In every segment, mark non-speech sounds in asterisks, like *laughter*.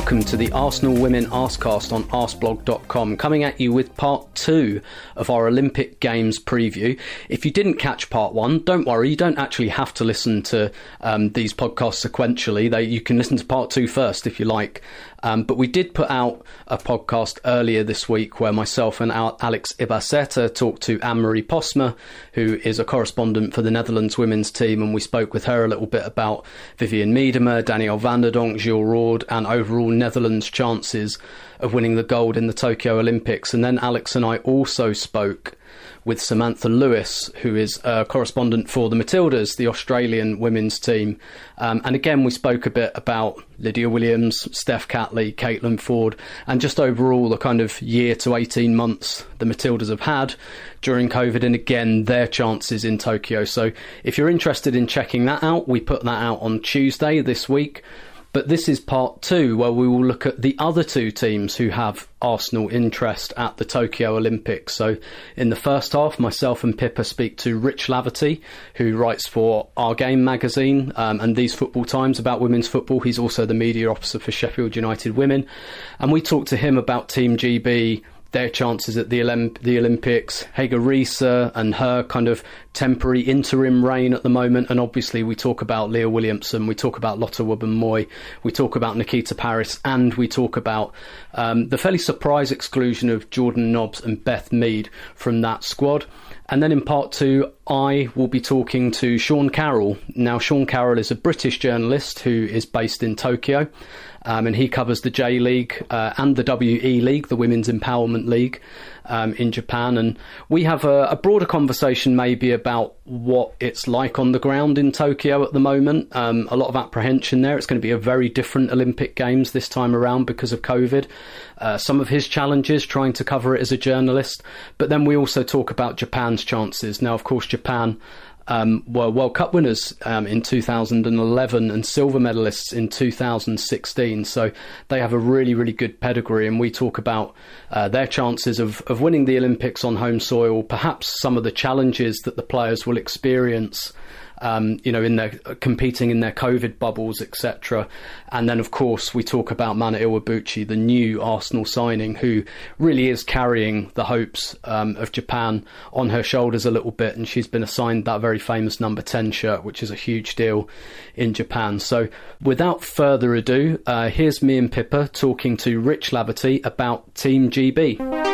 welcome to the Arsenal Women Arsecast on arsblog.com, coming at you with part two of our Olympic Games preview. If you didn't catch part one, don't worry, you don't actually have to listen to um, these podcasts sequentially. They, you can listen to part two first if you like. Um, but we did put out a podcast earlier this week where myself and Alex Ibaceta talked to Anne Marie Posma, who is a correspondent for the Netherlands women's team, and we spoke with her a little bit about Vivian Miedema, Danielle van de Donk, Jill Roord, and overall Netherlands' chances of winning the gold in the Tokyo Olympics. And then Alex and I also spoke with Samantha Lewis, who is a correspondent for the Matildas, the Australian women's team. Um, and again, we spoke a bit about Lydia Williams, Steph Catley, Caitlin Foord, and just overall the kind of year to 18 months the Matildas have had during COVID, and again, their chances in Tokyo. So if you're interested in checking that out, we put that out on Tuesday this week. But this is part two, where we will look at the other two teams who have Arsenal interest at the Tokyo Olympics. So, in the first half, myself and Pippa speak to Rich Laverty, who writes for Our Game magazine um, and These Football Times about women's football. He's also the media officer for Sheffield United Women. And we talk to him about Team GB their chances at the, Olymp- the Olympics, Hege Riise and her kind of temporary interim reign at the moment. And obviously, we talk about Leah Williamson, we talk about Lotte Wubben-Moy, we talk about Nikita Parris, and we talk about um, the fairly surprise exclusion of Jordan Nobbs and Beth Mead from that squad. And then in part two, I will be talking to Sean Carroll. Now, Sean Carroll is a British journalist who is based in Tokyo. Um, and he covers the J League uh, and the WE League, the Women's Empowerment League um, in Japan. And we have a, a, broader conversation maybe about what it's like on the ground in Tokyo at the moment. Um, a lot of apprehension there. It's going to be a very different Olympic Games this time around because of COVID. Uh, some of his challenges trying to cover it as a journalist. But then we also talk about Japan's chances. Now, of course, Japan um, were World Cup winners um, in 2011 and silver medalists in 2016. So they have a really, really good pedigree, and we talk about uh, their chances of, of winning the Olympics on home soil, perhaps some of the challenges that the players will experience um, you know, in their competing in their COVID bubbles, etc. And then, of course, we talk about Mana Iwabuchi, the new Arsenal signing, who really is carrying the hopes um, of Japan on her shoulders a little bit, and she's been assigned that very famous number ten shirt, which is a huge deal in Japan. So, without further ado, uh, here's me and Pippa talking to Rich Laverty about Team GB.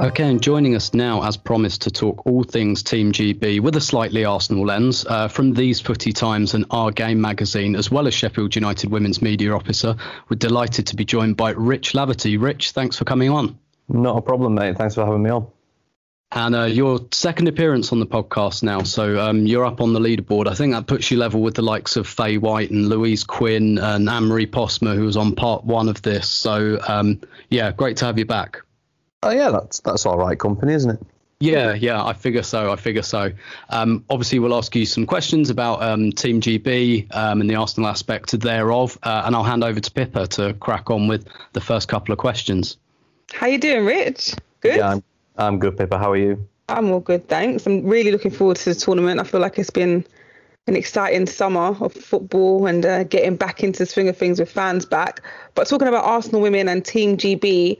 Okay, and joining us now, as promised, to talk all things Team GB with a slightly Arsenal lens uh, from these Footy Times and Our Game magazine, as well as Sheffield United Women's Media Officer. We're delighted to be joined by Rich Laverty. Rich, thanks for coming on. Not a problem, mate. Thanks for having me on. And uh, your second appearance on the podcast now, so um, you're up on the leaderboard. I think that puts you level with the likes of Faye White and Louise Quinn and Anne Marie Posma, who was on part one of this. So, um, yeah, great to have you back. Oh yeah, that's that's all right company, isn't it? Yeah, yeah, I figure so. I figure so. Um, obviously, we'll ask you some questions about um, Team GB um, and the Arsenal aspect thereof, uh, and I'll hand over to Pippa to crack on with the first couple of questions. How you doing, Rich? Good. Yeah, I'm, I'm good, Pippa. How are you? I'm all good, thanks. I'm really looking forward to the tournament. I feel like it's been an exciting summer of football and uh, getting back into the swing of things with fans back. But talking about Arsenal women and Team GB,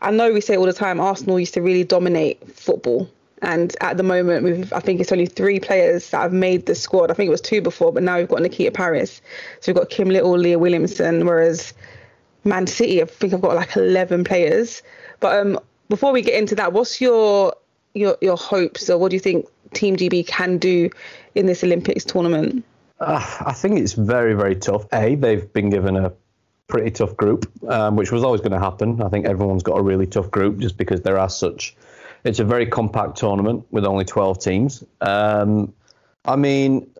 I know we say all the time Arsenal used to really dominate football. And at the moment, we've, I think it's only three players that have made the squad. I think it was two before, but now we've got Nikita Parris. So we've got Kim Little, Leah Williamson, whereas Man City, I think I've got like 11 players. But um, before we get into that, what's your your your hopes or what do you think Team GB can do in this Olympics tournament? Uh, I think it's very, very tough. A, they've been given a pretty tough group, um, which was always going to happen. I think everyone's got a really tough group just because there are such. It's a very compact tournament with only 12 teams. Um, I mean,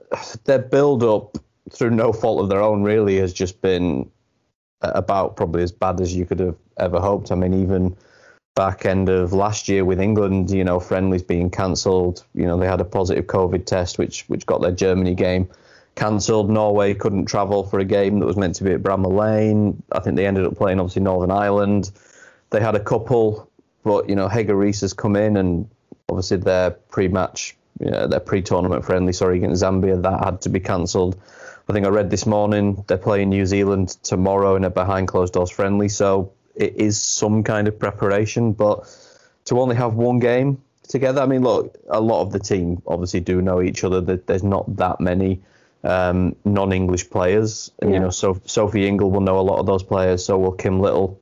their build up through no fault of their own, really, has just been about probably as bad as you could have ever hoped. I mean, even back end of last year with England, you know, friendlies being cancelled. You know, they had a positive COVID test, which which got their Germany game cancelled. Norway couldn't travel for a game that was meant to be at Bramall Lane. I think they ended up playing obviously Northern Ireland. They had a couple, but you know, Hege Riise has come in and obviously their pre-match, you their pre-tournament friendly, sorry, against Zambia, that had to be cancelled. I think I read this morning they're playing New Zealand tomorrow in a behind closed doors friendly, so it is some kind of preparation. But to only have one game together, I mean, look, a lot of the team obviously do know each other. There's not that many um, non-English players, and yeah. you know, so Sophie Ingle will know a lot of those players. So will Kim Little.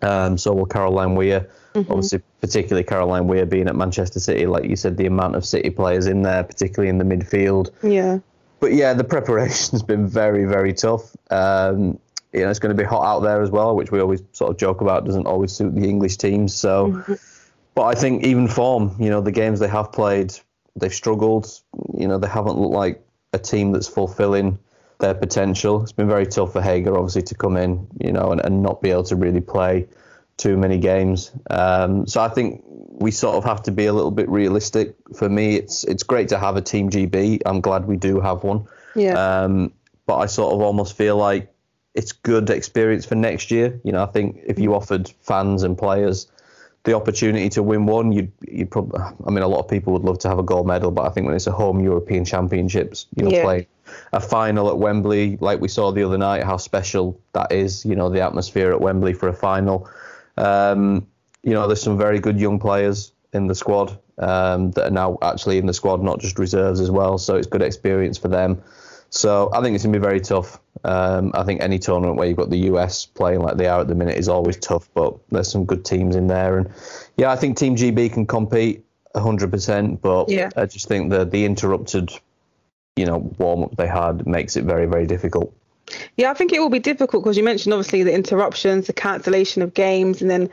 Um, so will Caroline Weir. Mm-hmm. Obviously, particularly Caroline Weir being at Manchester City, like you said, the amount of City players in there, particularly in the midfield. Yeah but yeah, the preparation's *laughs* been very, very tough. Um, you know, it's going to be hot out there as well, which we always sort of joke about doesn't always suit the English teams. So, mm-hmm. but I think even form, you know, the games they have played, they've struggled. You know, they haven't looked like a team that's fulfilling their potential. It's been very tough for Hege, obviously, to come in, you know, and, and not be able to really play too many games. Um, so I think we sort of have to be a little bit realistic. For me, it's it's great to have a team GB. I'm glad we do have one. Yeah. Um, but I sort of almost feel like it's good experience for next year. You know, I think if you offered fans and players the opportunity to win one, you'd you probably. I mean, a lot of people would love to have a gold medal, but I think when it's a home European Championships, you know, yeah. play a final at Wembley like we saw the other night, how special that is. You know, the atmosphere at Wembley for a final. Um, you know, there's some very good young players in the squad um, that are now actually in the squad, not just reserves as well. So it's good experience for them. So I think it's going to be very tough. Um, I think any tournament where you've got the US playing like they are at the minute is always tough, but there's some good teams in there. And yeah, I think Team GB can compete 100%, but yeah. I just think the, the interrupted, you know, warm up they had makes it very, very difficult. Yeah, I think it will be difficult because you mentioned obviously the interruptions, the cancellation of games, and then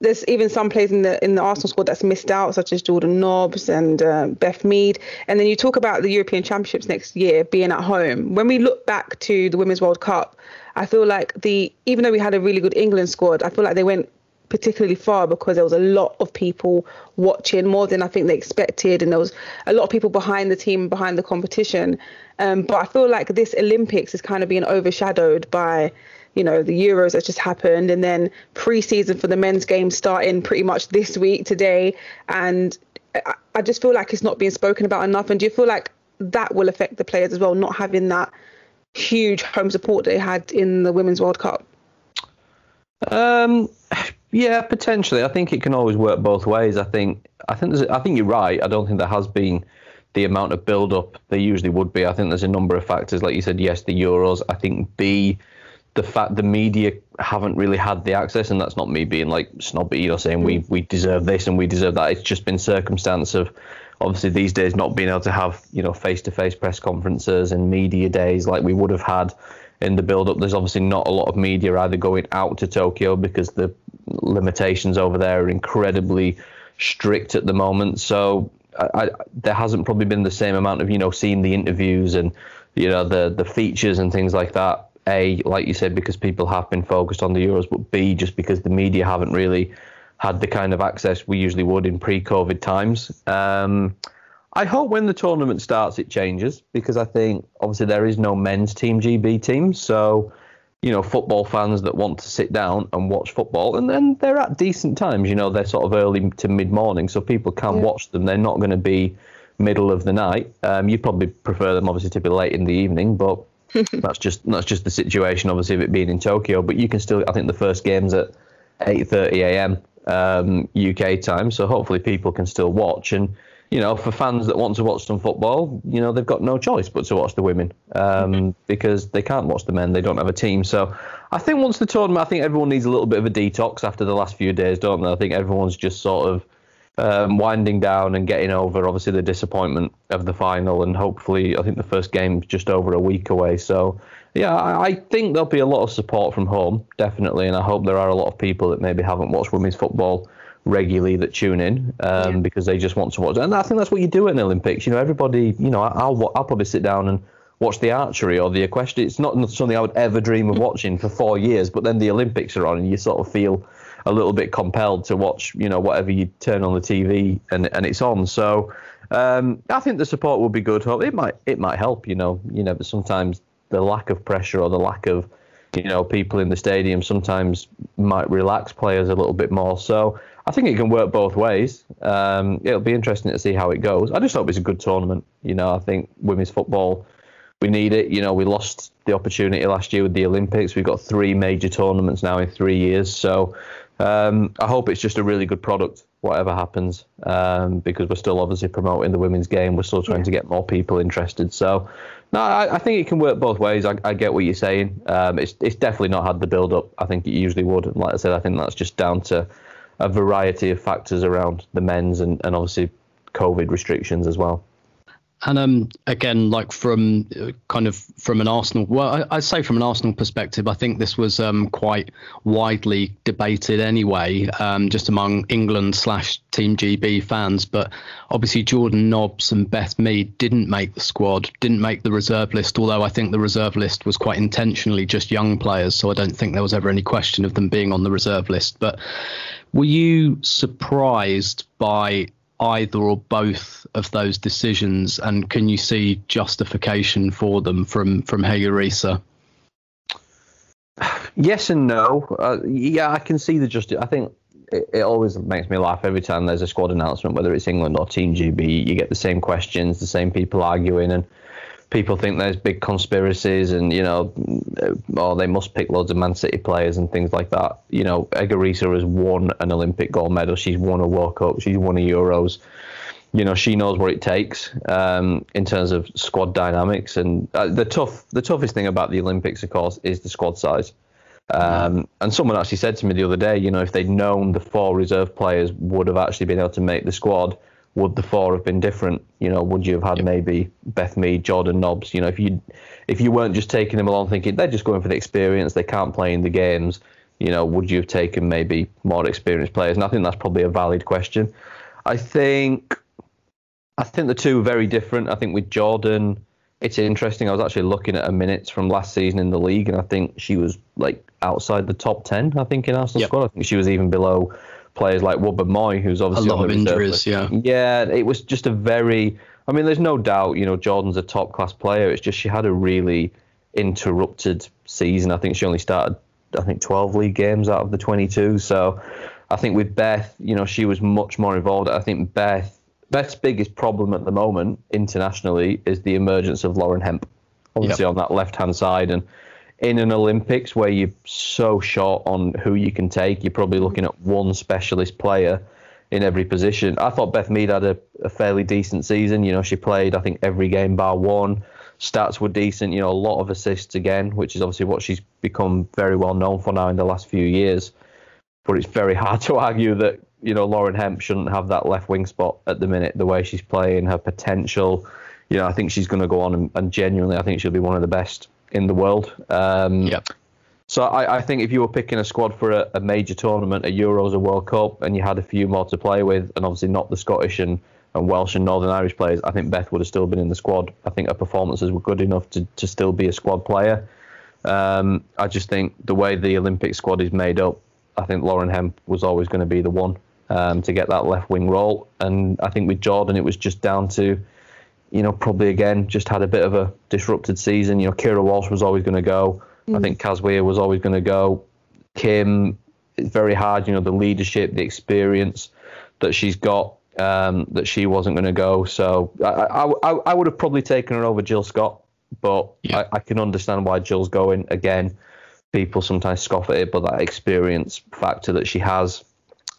there's even some players in the in the Arsenal squad that's missed out, such as Jordan Nobbs and uh, Beth Mead. And then you talk about the European Championships next year being at home. When we look back to the Women's World Cup, I feel like the even though we had a really good England squad, I feel like they went particularly far because there was a lot of people watching more than I think they expected, and there was a lot of people behind the team, behind the competition. Um, but I feel like this Olympics is kind of being overshadowed by, you know, the Euros that just happened, and then pre-season for the men's game starting pretty much this week today, and I, I just feel like it's not being spoken about enough. And do you feel like that will affect the players as well, not having that huge home support they had in the Women's World Cup? Um, yeah, potentially. I think it can always work both ways. I think I think I think you're right. I don't think there has been the amount of build up there usually would be. I think there's a number of factors, like you said. Yes, the Euros. I think B, the fact the media haven't really had the access, and that's not me being like snobby, you know, saying we hmm. we deserve this and we deserve that. It's just been circumstance of obviously these days not being able to have you know face to face press conferences and media days like we would have had in the build up. There's obviously not a lot of media either going out to Tokyo because the limitations over there are incredibly strict at the moment. So I, I, there hasn't probably been the same amount of you know seeing the interviews and you know the the features and things like that. A, like you said, because people have been focused on the Euros, but B, just because the media haven't really had the kind of access we usually would in pre-COVID times. Um, I hope when the tournament starts it changes because I think obviously there is no men's team GB team, so you know, football fans that want to sit down and watch football, and then they're at decent times. You know, they're sort of early to mid morning, so people can yeah. watch them. They're not going to be middle of the night. Um, you probably prefer them obviously to be late in the evening, but that's just that's just the situation. Obviously, of it being in Tokyo, but you can still. I think the first game's at 8:30 a.m. Um, UK time, so hopefully people can still watch and you know, for fans that want to watch some football, you know, they've got no choice but to watch the women um, mm-hmm. because they can't watch the men. They don't have a team. So I think once the tournament, I think everyone needs a little bit of a detox after the last few days, don't they? I think everyone's just sort of um, winding down and getting over, obviously, the disappointment of the final. And hopefully, I think the first game's just over a week away. So, yeah, I, I think there'll be a lot of support from home, definitely. And I hope there are a lot of people that maybe haven't watched women's football regularly that tune in um, yeah. because they just want to watch. And I think that's what you do at the Olympics. You know, everybody. You know, I'll I'll probably sit down and watch the archery or the equestrian. It's not something I would ever dream of *laughs* watching for four years. But then the Olympics are on, and you sort of feel a little bit compelled to watch, you know, whatever you turn on the TV and and it's on. So um, I think the support will be good. It might it might help, you know, you know, but sometimes the lack of pressure or the lack of you know people in the stadium sometimes might relax players a little bit more. So I think it can work both ways. Um, it'll be interesting to see how it goes. I just hope it's a good tournament. You know, I think women's football we need it. You know, we lost the opportunity last year with the Olympics. We've got three major tournaments now in three years. So um, I hope it's just a really good product, whatever happens, um, because we're still obviously promoting the women's game. We're still trying yeah. to get more people interested. So, no, I, I, think it can work both ways. I, I get what you're saying. Um, it's it's definitely not had the build up I think it usually would. And like I said, I think that's just down to a variety of factors around the men's and, and obviously COVID restrictions as well. And um, again, like from uh, kind of from an Arsenal, well, I, would say from an Arsenal perspective, I think this was um, quite widely debated anyway, um, just among England slash Team GB fans. But obviously, Jordan Nobbs and Beth Mead didn't make the squad, didn't make the reserve list. Although I think the reserve list was quite intentionally just young players, so I don't think there was ever any question of them being on the reserve list. But were you surprised by either or both of those decisions, and can you see justification for them from from Hege Riise? Yes and no. Uh, yeah, I can see the justice. I think it, it, always makes me laugh every time there's a squad announcement, whether it's England or Team GB. You get the same questions, the same people arguing, and people think there's big conspiracies and you know, oh they must pick loads of Man City players and things like that. You know, Hege Riise has won an Olympic gold medal. She's won a World Cup. She's won a Euros. You know, she knows what it takes um, in terms of squad dynamics. And uh, the tough, the toughest thing about the Olympics, of course, is the squad size. Um, and someone actually said to me the other day, you know, if they'd known the four reserve players would have actually been able to make the squad, would the four have been different? You know, would you have had yep. maybe Beth Mead, Jordan Nobbs? You know, if you if you weren't just taking them along thinking they're just going for the experience, they can't play in the games. You know, would you have taken maybe more experienced players? And I think that's probably a valid question. I think I think the two are very different. I think with Jordan, it's interesting. I was actually looking at her minutes from last season in the league, and I think she was like outside the top ten. I think in Arsenal yep. squad, I think she was even below players like Wubben Moy, who's obviously a lot of injuries. Yeah, yeah, it was just a very. I mean, there's no doubt, you know, Jordan's a top class player. It's just she had a really interrupted season. I think she only started, I think, 12 league games out of the 22. So I think with Beth, you know, she was much more involved. I think Beth, Beth's biggest problem at the moment internationally is the emergence of Lauren Hemp, obviously yep. on that left hand side. And in an Olympics where you're so short on who you can take, you're probably mm-hmm. looking at one specialist player in every position. I thought Beth Mead had a, a, fairly decent season. You know, she played, I think, every game bar one. Stats were decent, you know, a lot of assists again, which is obviously what she's become very well known for now in the last few years. But it's very *laughs* hard to argue that, you know, Lauren Hemp shouldn't have that left wing spot at the minute, the way she's playing, her potential. You know, I think she's going to go on and, and genuinely, I think she'll be one of the best in the world. Um, yep. So I, I, think if you were picking a squad for a, a, major tournament, a Euros, a World Cup, and you had a few more to play with, and obviously not the Scottish and, and Welsh and Northern Irish players, I think Beth would have still been in the squad. I think her performances were good enough to, to still be a squad player. Um, I just think the way the Olympic squad is made up, I think Lauren Hemp was always going to be the one um, to get that left wing role. And I think with Jordan, it was just down to you know, probably again just had a bit of a disrupted season. You know, Keira Walsh was always going to go. Mm. I think Kaz Weir was always going to go. Kim, it's very hard. You know, the leadership, the experience that she's got, um, that she wasn't going to go. So I, I, I, I, would have probably taken her over Jill Scott, but yeah. I, I can understand why Jill's going. Again, people sometimes scoff at it, but that experience factor that she has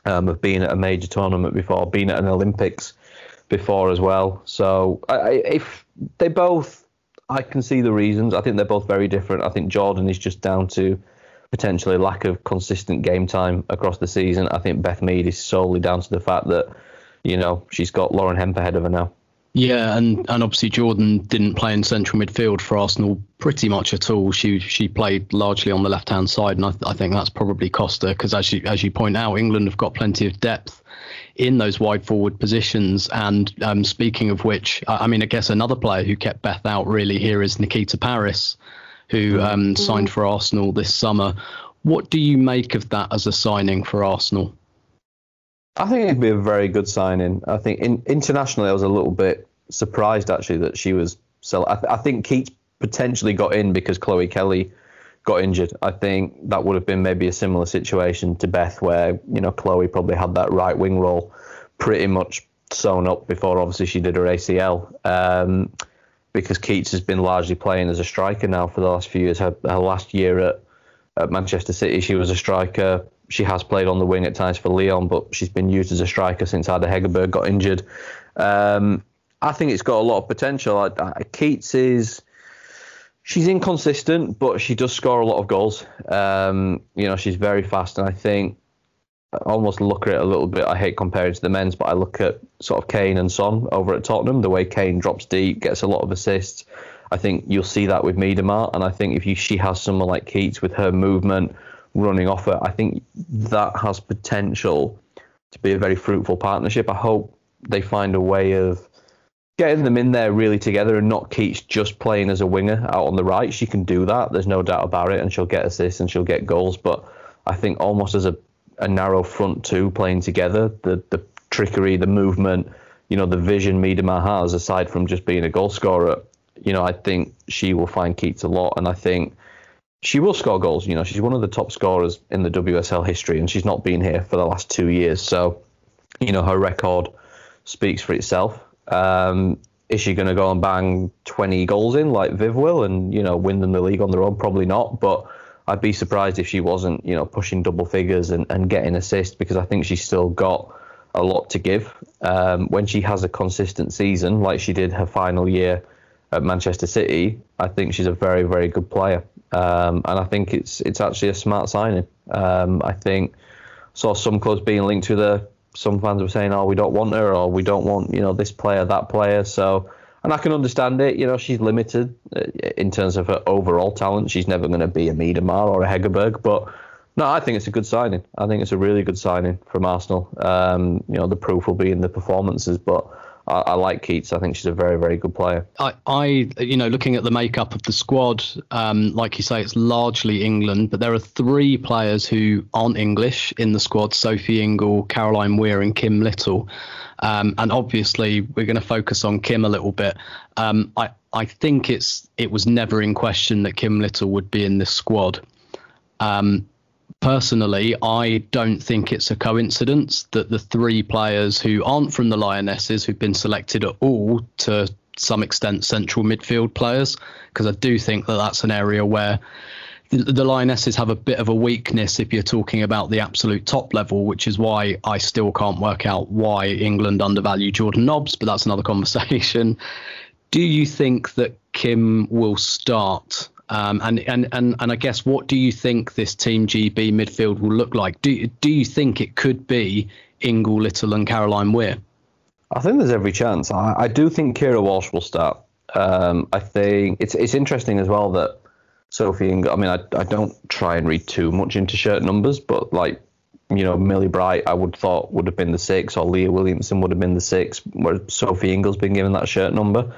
um, of being at a major tournament before, being at an Olympics before as well. So I, if they both, I can see the reasons. I think they're both very different. I think Jordan is just down to potentially lack of consistent game time across the season. I think Beth Mead is solely down to the fact that you know she's got Lauren Hemp ahead of her now. Yeah, and, and obviously Jordan didn't play in central midfield for Arsenal pretty much at all. She she played largely on the left hand side, and I, I think that's probably cost her because as you as you point out, England have got plenty of depth in those wide forward positions. And um, speaking of which, I, I, mean, I guess another player who kept Beth out really here is Nikita Parris, who um, signed for Arsenal this summer. What do you make of that as a signing for Arsenal? I think it'd be a very good signing. I think in, internationally, I was a little bit surprised actually that she was. So I, th- I think Keats potentially got in because Chloe Kelly got injured. I think that would have been maybe a similar situation to Beth, where you know Chloe probably had that right wing role pretty much sewn up before obviously she did her ACL. Um, because Keats has been largely playing as a striker now for the last few years. Her, her last year at, at Manchester City, she was a striker she has played on the wing at times for Lyon, but she's been used as a striker since Ada Hegerberg got injured. Um, I think it's got a lot of potential. I, I, Keats is she's inconsistent, but she does score a lot of goals. Um, you know, she's very fast, and I think I almost look at it a little bit. I hate comparing to the men's, but I look at sort of Kane and Son over at Tottenham. The way Kane drops deep, gets a lot of assists. I think you'll see that with Miedema, and I think if you, she has someone like Keats with her movement running off it. I think that has potential to be a very fruitful partnership. I hope they find a way of getting them in there really together and not Keats just playing as a winger out on the right. She can do that. There's no doubt about it, and she'll get assists and she'll get goals. But I think almost as a, a narrow front two playing together, the the trickery, the movement, you know, the vision Miedema has aside from just being a goal scorer. You know, I think she will find Keats a lot, and I think she will score goals. You know, she's one of the top scorers in the WSL history, and she's not been here for the last two years. So, you know, her record speaks for itself. Um, is she going to go and bang 20 goals in like Viv will and, you know, win them the league on their own? Probably not. But I'd be surprised if she wasn't, you know, pushing double figures and, and getting assists because I think she's still got a lot to give. Um, when she has a consistent season, like she did her final year at Manchester City, I think she's a very, very good player. Um, and I think it's it's actually a smart signing. Um, I think saw some clubs being linked to the. Some fans were saying, "Oh, we don't want her," or "We don't want you know this player, that player." So, and I can understand it. You know, she's limited uh, in terms of her overall talent. She's never going to be a Miedema or a Hegerberg, but no, I think it's a good signing. I think it's a really good signing from Arsenal. Um, you know, the proof will be in the performances, but I, I, like Keats. I think she's a very, very good player. I, I you know, looking at the makeup of the squad, um, like you say, it's largely England, but there are three players who aren't English in the squad: Sophie Ingle, Caroline Weir, and Kim Little. Um, and obviously, we're going to focus on Kim a little bit. Um, I, I think it's it was never in question that Kim Little would be in this squad. Um, personally, I don't think it's a coincidence that the three players who aren't from the Lionesses, who've been selected at all to some extent central midfield players, because I do think that that's an area where the, the Lionesses have a bit of a weakness if you're talking about the absolute top level, which is why I still can't work out why England undervalue Jordan Nobbs, but that's another *laughs* conversation. Do you think that Kim will start um, and, and, and, and I guess what do you think this Team GB midfield will look like? Do, do you think it could be Ingle, Little, and Caroline Weir? I think there's every chance. I, I do think Keira Walsh will start. Um, I think it's it's interesting as well that Sophie Ingle. I mean, I, I don't try and read too much into shirt numbers, but like you know, Millie Bright, I would thought would have been the six, or Leah Williamson would have been the six, where Sophie Ingle's been given that shirt number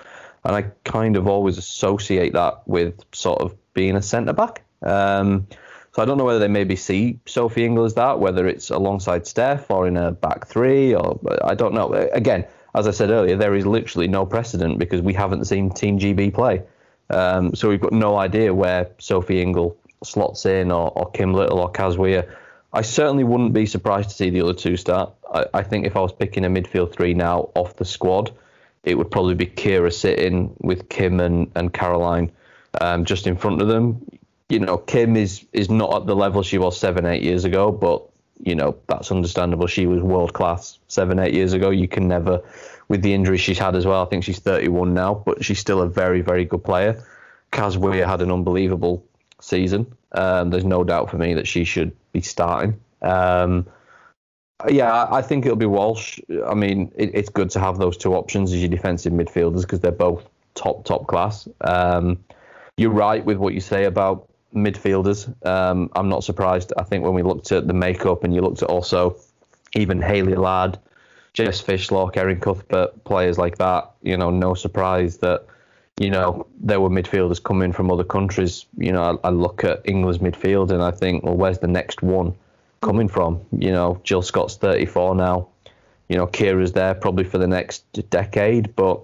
and I kind of always associate that with sort of being a centre back. Um, so I don't know whether they maybe see Sophie Ingle as that, whether it's alongside Steph or in a back three, or I don't know. Again, as I said earlier, there is literally no precedent because we haven't seen Team GB play. Um, so we've got no idea where Sophie Ingle slots in or, or Kim Little or Kaz. I certainly wouldn't be surprised to see the other two start. I, I think if I was picking a midfield three now off the squad, it would probably be Keira sitting with Kim and, and Caroline um, just in front of them. You know, Kim is is not at the level she was seven, eight years ago, but you know that's understandable. She was world class seven, eight years ago. You can never, with the injuries she's had as well. I think she's 31 now, but she's still a very, very good player. Kaz Weir had an unbelievable season. Um, there's no doubt for me that she should be starting. Um, Yeah, I think it'll be Walsh. I mean, it, it's good to have those two options as your defensive midfielders because they're both top top class. Um, you're right with what you say about midfielders. Um, I'm not surprised. I think when we looked at the makeup and you looked at also even Hayley Ladd, Jess Fishlock, Erin Cuthbert, players like that, you know, no surprise that, you know, there were midfielders coming from other countries. You know, I, I look at England's midfield and I think, well, where's the next one coming from? You know, Jill Scott's 34 now. You know, Keira's there probably for the next decade, but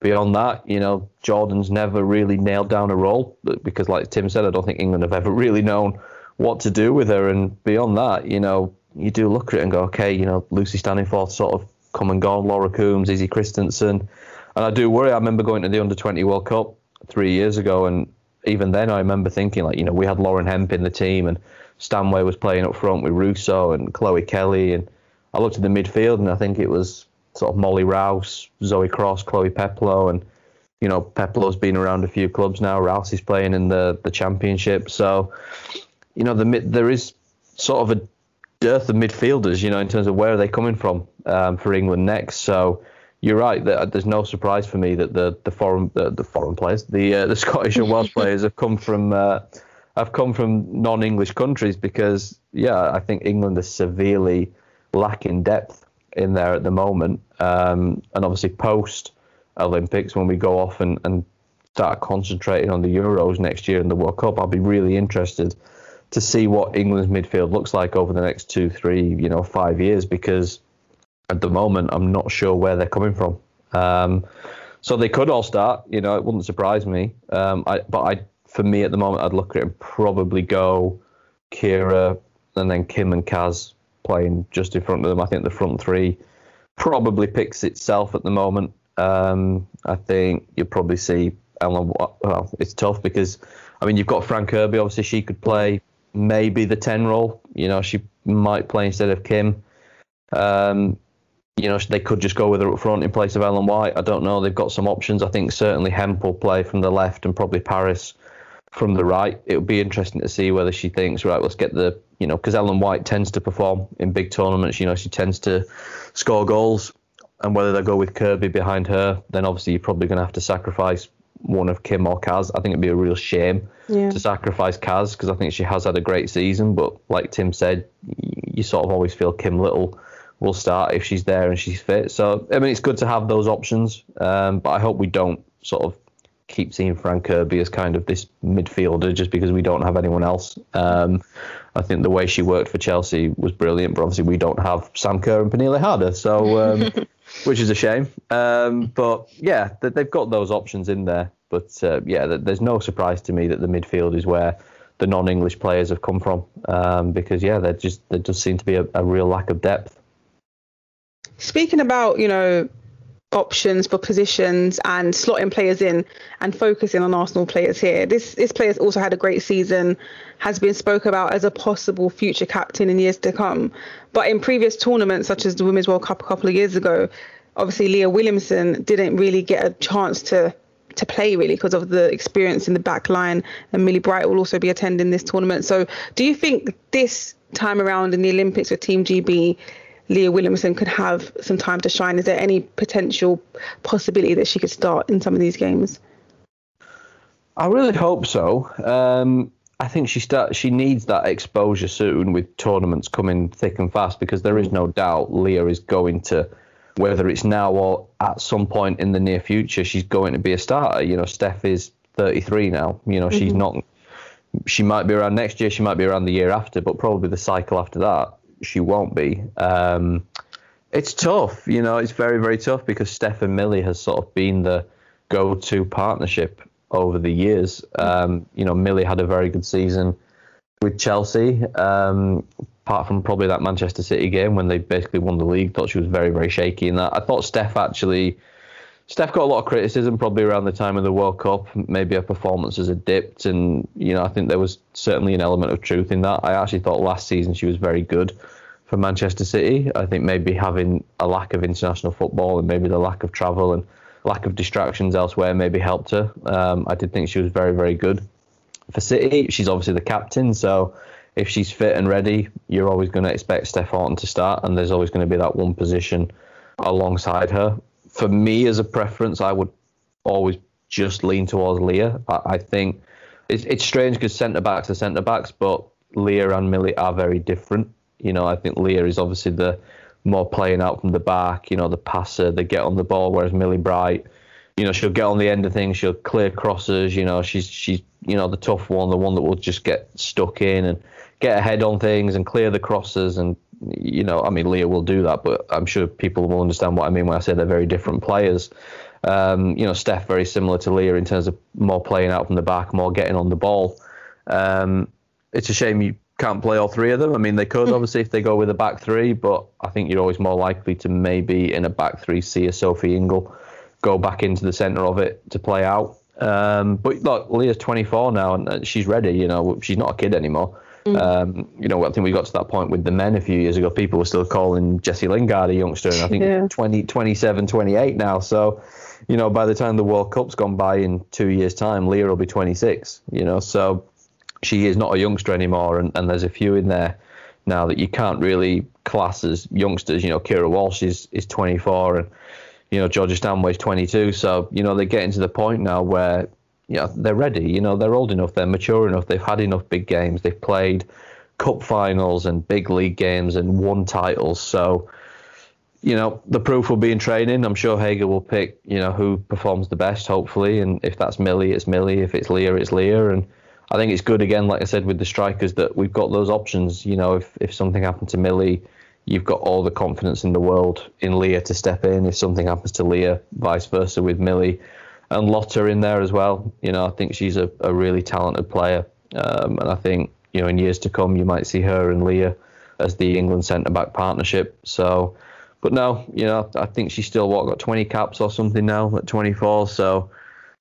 beyond that, you know, Jordan's never really nailed down a role because, like Tim said, I don't think England have ever *laughs* really known what to do with her. And beyond that, you know, you do look at it and go, okay, you know, Lucy Staniforth sort of come and gone, Laura Coombs, Izzy Christiansen. And I do worry. I remember going to the under 20 World Cup three years ago, and even then I remember thinking, like, you know, we had Lauren Hemp in the team, and Stanway was playing up front with Russo and Chloe Kelly. And I looked at the midfield, and I think it was sort of Molly Rouse, Zoe Cross, Chloe Peplow, and you know Peplow's been around a few clubs now. Rouse is playing in the the championship, so you know the there is sort of a dearth of midfielders, you know, in terms of where are they coming from um, for England next. So you're right that there's no surprise for me that the the foreign the, the foreign players, the uh, the *laughs* Scottish and Welsh *laughs* players have come from uh, have come from non-English countries because yeah, I think England is severely lacking depth in there at the moment, um, and obviously post Olympics when we go off and, and start concentrating on the Euros next year and the World Cup, I'll be really interested to see what England's midfield looks like over the next two, three, you know, five years because at the moment I'm not sure where they're coming from. Um, so they could all start. You know, it wouldn't surprise me. Um, I, but I, for me at the moment, I'd look at it and probably go Keira and then Kim and Kaz playing just in front of them. I think the front three probably picks itself at the moment. Um, I think you'll probably see Ellen. White well, it's tough because I mean you've got Fran Kirby. Obviously, she could play maybe the 10 role. You know, she might play instead of Kim. Um, you know, they could just go with her up front in place of Ellen White. I don't know. They've got some options. I think certainly Hemp will play from the left and probably Parris from the right. It would be interesting to see whether she thinks, right, let's get the, you know, because Ellen White tends to perform in big tournaments. You know, she tends to score goals. And whether they go with Kirby behind her, then obviously you're probably going to have to sacrifice one of Kim or Kaz. I think it'd be a real shame yeah. to sacrifice Kaz because I think she has had a great season. But like Tim said, you sort of always feel Kim Little will start if she's there and she's fit. So I mean, it's good to have those options. Um, but I hope we don't sort of keep seeing Fran Kirby as kind of this midfielder just because we don't have anyone else. Um, I think the way she worked for Chelsea was brilliant, but obviously we don't have Sam Kerr and Pernille Harder. So. Um, *laughs* which is a shame. Um, but yeah, they've got those options in there. But uh, yeah, there's no surprise to me that the midfield is where the non-English players have come from um, because yeah, there just there does seem to be a, a real lack of depth. Speaking about you know options for positions and slotting players in and focusing on Arsenal players here. This this player's also had a great season, has been spoke about as a possible future captain in years to come. But in previous tournaments, such as the Women's World Cup a couple of years ago, obviously Leah Williamson didn't really get a chance to to play really because of the experience in the back line and Millie Bright will also be attending this tournament. So do you think this time around in the Olympics with Team GB Leah Williamson could have some time to shine? Is there any potential possibility that she could start in some of these games? I really hope so. Um, I think she start she needs that exposure soon with tournaments coming thick and fast because there is no doubt Leah is going to whether it's now or at some point in the near future she's going to be a starter. You know, Steph is 33 now. You know, mm-hmm. she's not she might be around next year, she might be around the year after, but probably the cycle after that she won't be. Um, it's tough, you know. It's very, very tough because Steph and Millie has sort of been the go-to partnership over the years. Um, you know, Millie had a very good season with Chelsea. Um, apart from probably that Manchester City game when they basically won the league, thought she was very, very shaky in that. I thought Steph actually. Steph got a lot of criticism probably around the time of the World Cup. Maybe her performances had dipped, and you know I think there was certainly an element of truth in that. I actually thought last season she was very good for Manchester City. I think maybe having a lack of international football and maybe the lack of travel and lack of distractions elsewhere maybe helped her. Um, I did think she was very very good for City. She's obviously the captain, so if she's fit and ready, you're always going to expect Steph Houghton to start, and there's always going to be that one position alongside her. For me, as a preference, I would always just lean towards Leah. I, I think it's, it's strange because centre backs are centre backs, but Leah and Millie are very different. You know, I think Leah is obviously the more playing out from the back, you know, the passer, they get on the ball, whereas Millie Bright, you know, she'll get on the end of things, she'll clear crosses, you know, she's she's you know, the tough one, the one that will just get stuck in and get ahead on things and clear the crosses and you know, I mean Leah will do that, but I'm sure people will understand what I mean when I say they're very different players. Um, you know, Steph very similar to Leah in terms of more playing out from the back, more getting on the ball. Um, it's a shame you can't play all three of them. I mean, they could hmm. obviously if they go with a back three, but I think you're always more likely to maybe in a back three see a Sophie Ingle go back into the centre of it to play out. Um, but look, Leah's 24 now and she's ready. You know, she's not a kid anymore. Mm. Um, you know, I think we got to that point with the men a few years ago. People were still calling Jesse Lingard a youngster, and I think yeah. 20, 27, 28 now. So, you know, by the time the World Cup's gone by in two years' time, Leah will be 26. You know, so she is not a youngster anymore, and, and there's a few in there now that you can't really class as youngsters. You know, Keira Walsh is, is 24, and you know Georgia Stanway's 22. So you know they're getting to the point now where you know they're ready. You know they're old enough, they're mature enough, they've had enough big games, they've played cup finals and big league games and won titles. So you know, the proof will be in training. I'm sure Hege will pick, you know, who performs the best, hopefully. And if that's Millie, it's Millie. If it's Leah, it's Leah. And I think it's good again, like I said, with the strikers that we've got those options. You know, if if something happened to Millie, you've got all the confidence in the world in Leah to step in. If something happens to Leah, vice versa with Millie, and Lotta in there as well. You know, I think she's a, a really talented player, um, and I think you know in years to come you might see her and Leah as the England centre back partnership. So, but no, you know, I think she's still what got 20 caps or something now at 24. So.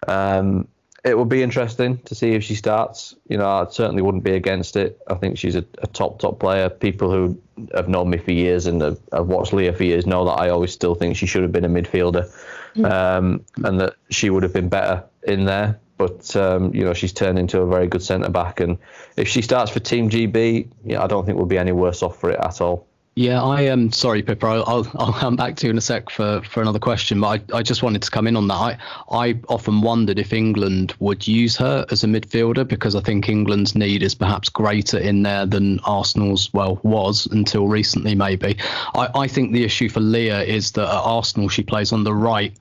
Um, it would be interesting to see if she starts. You know, I certainly wouldn't be against it. I think she's a, a top top player. People who have known me for years and have, have, watched Leah for years know that I always still think she should have been a midfielder, mm. um, and that she would have been better in there. But um, you know, she's turned into a very good centre back, and if she starts for Team GB, yeah, I don't think we'll be any worse off for it at all. Yeah, I am um, sorry, Pippa. I'll, I'll come back to you in a sec for, for another question, but I, I just wanted to come in on that. I, I often wondered if England would use her as a midfielder because I think England's need is perhaps greater in there than Arsenal's, well, was until recently, maybe. I, I think the issue for Leah is that at Arsenal she plays on the right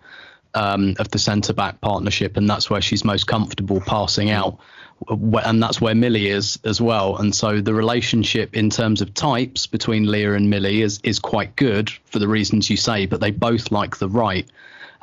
um, of the centre back partnership, and that's where she's most comfortable passing out and that's where Millie is as well. And so the relationship in terms of types between Leah and Millie is is quite good for the reasons you say, but they both like the right.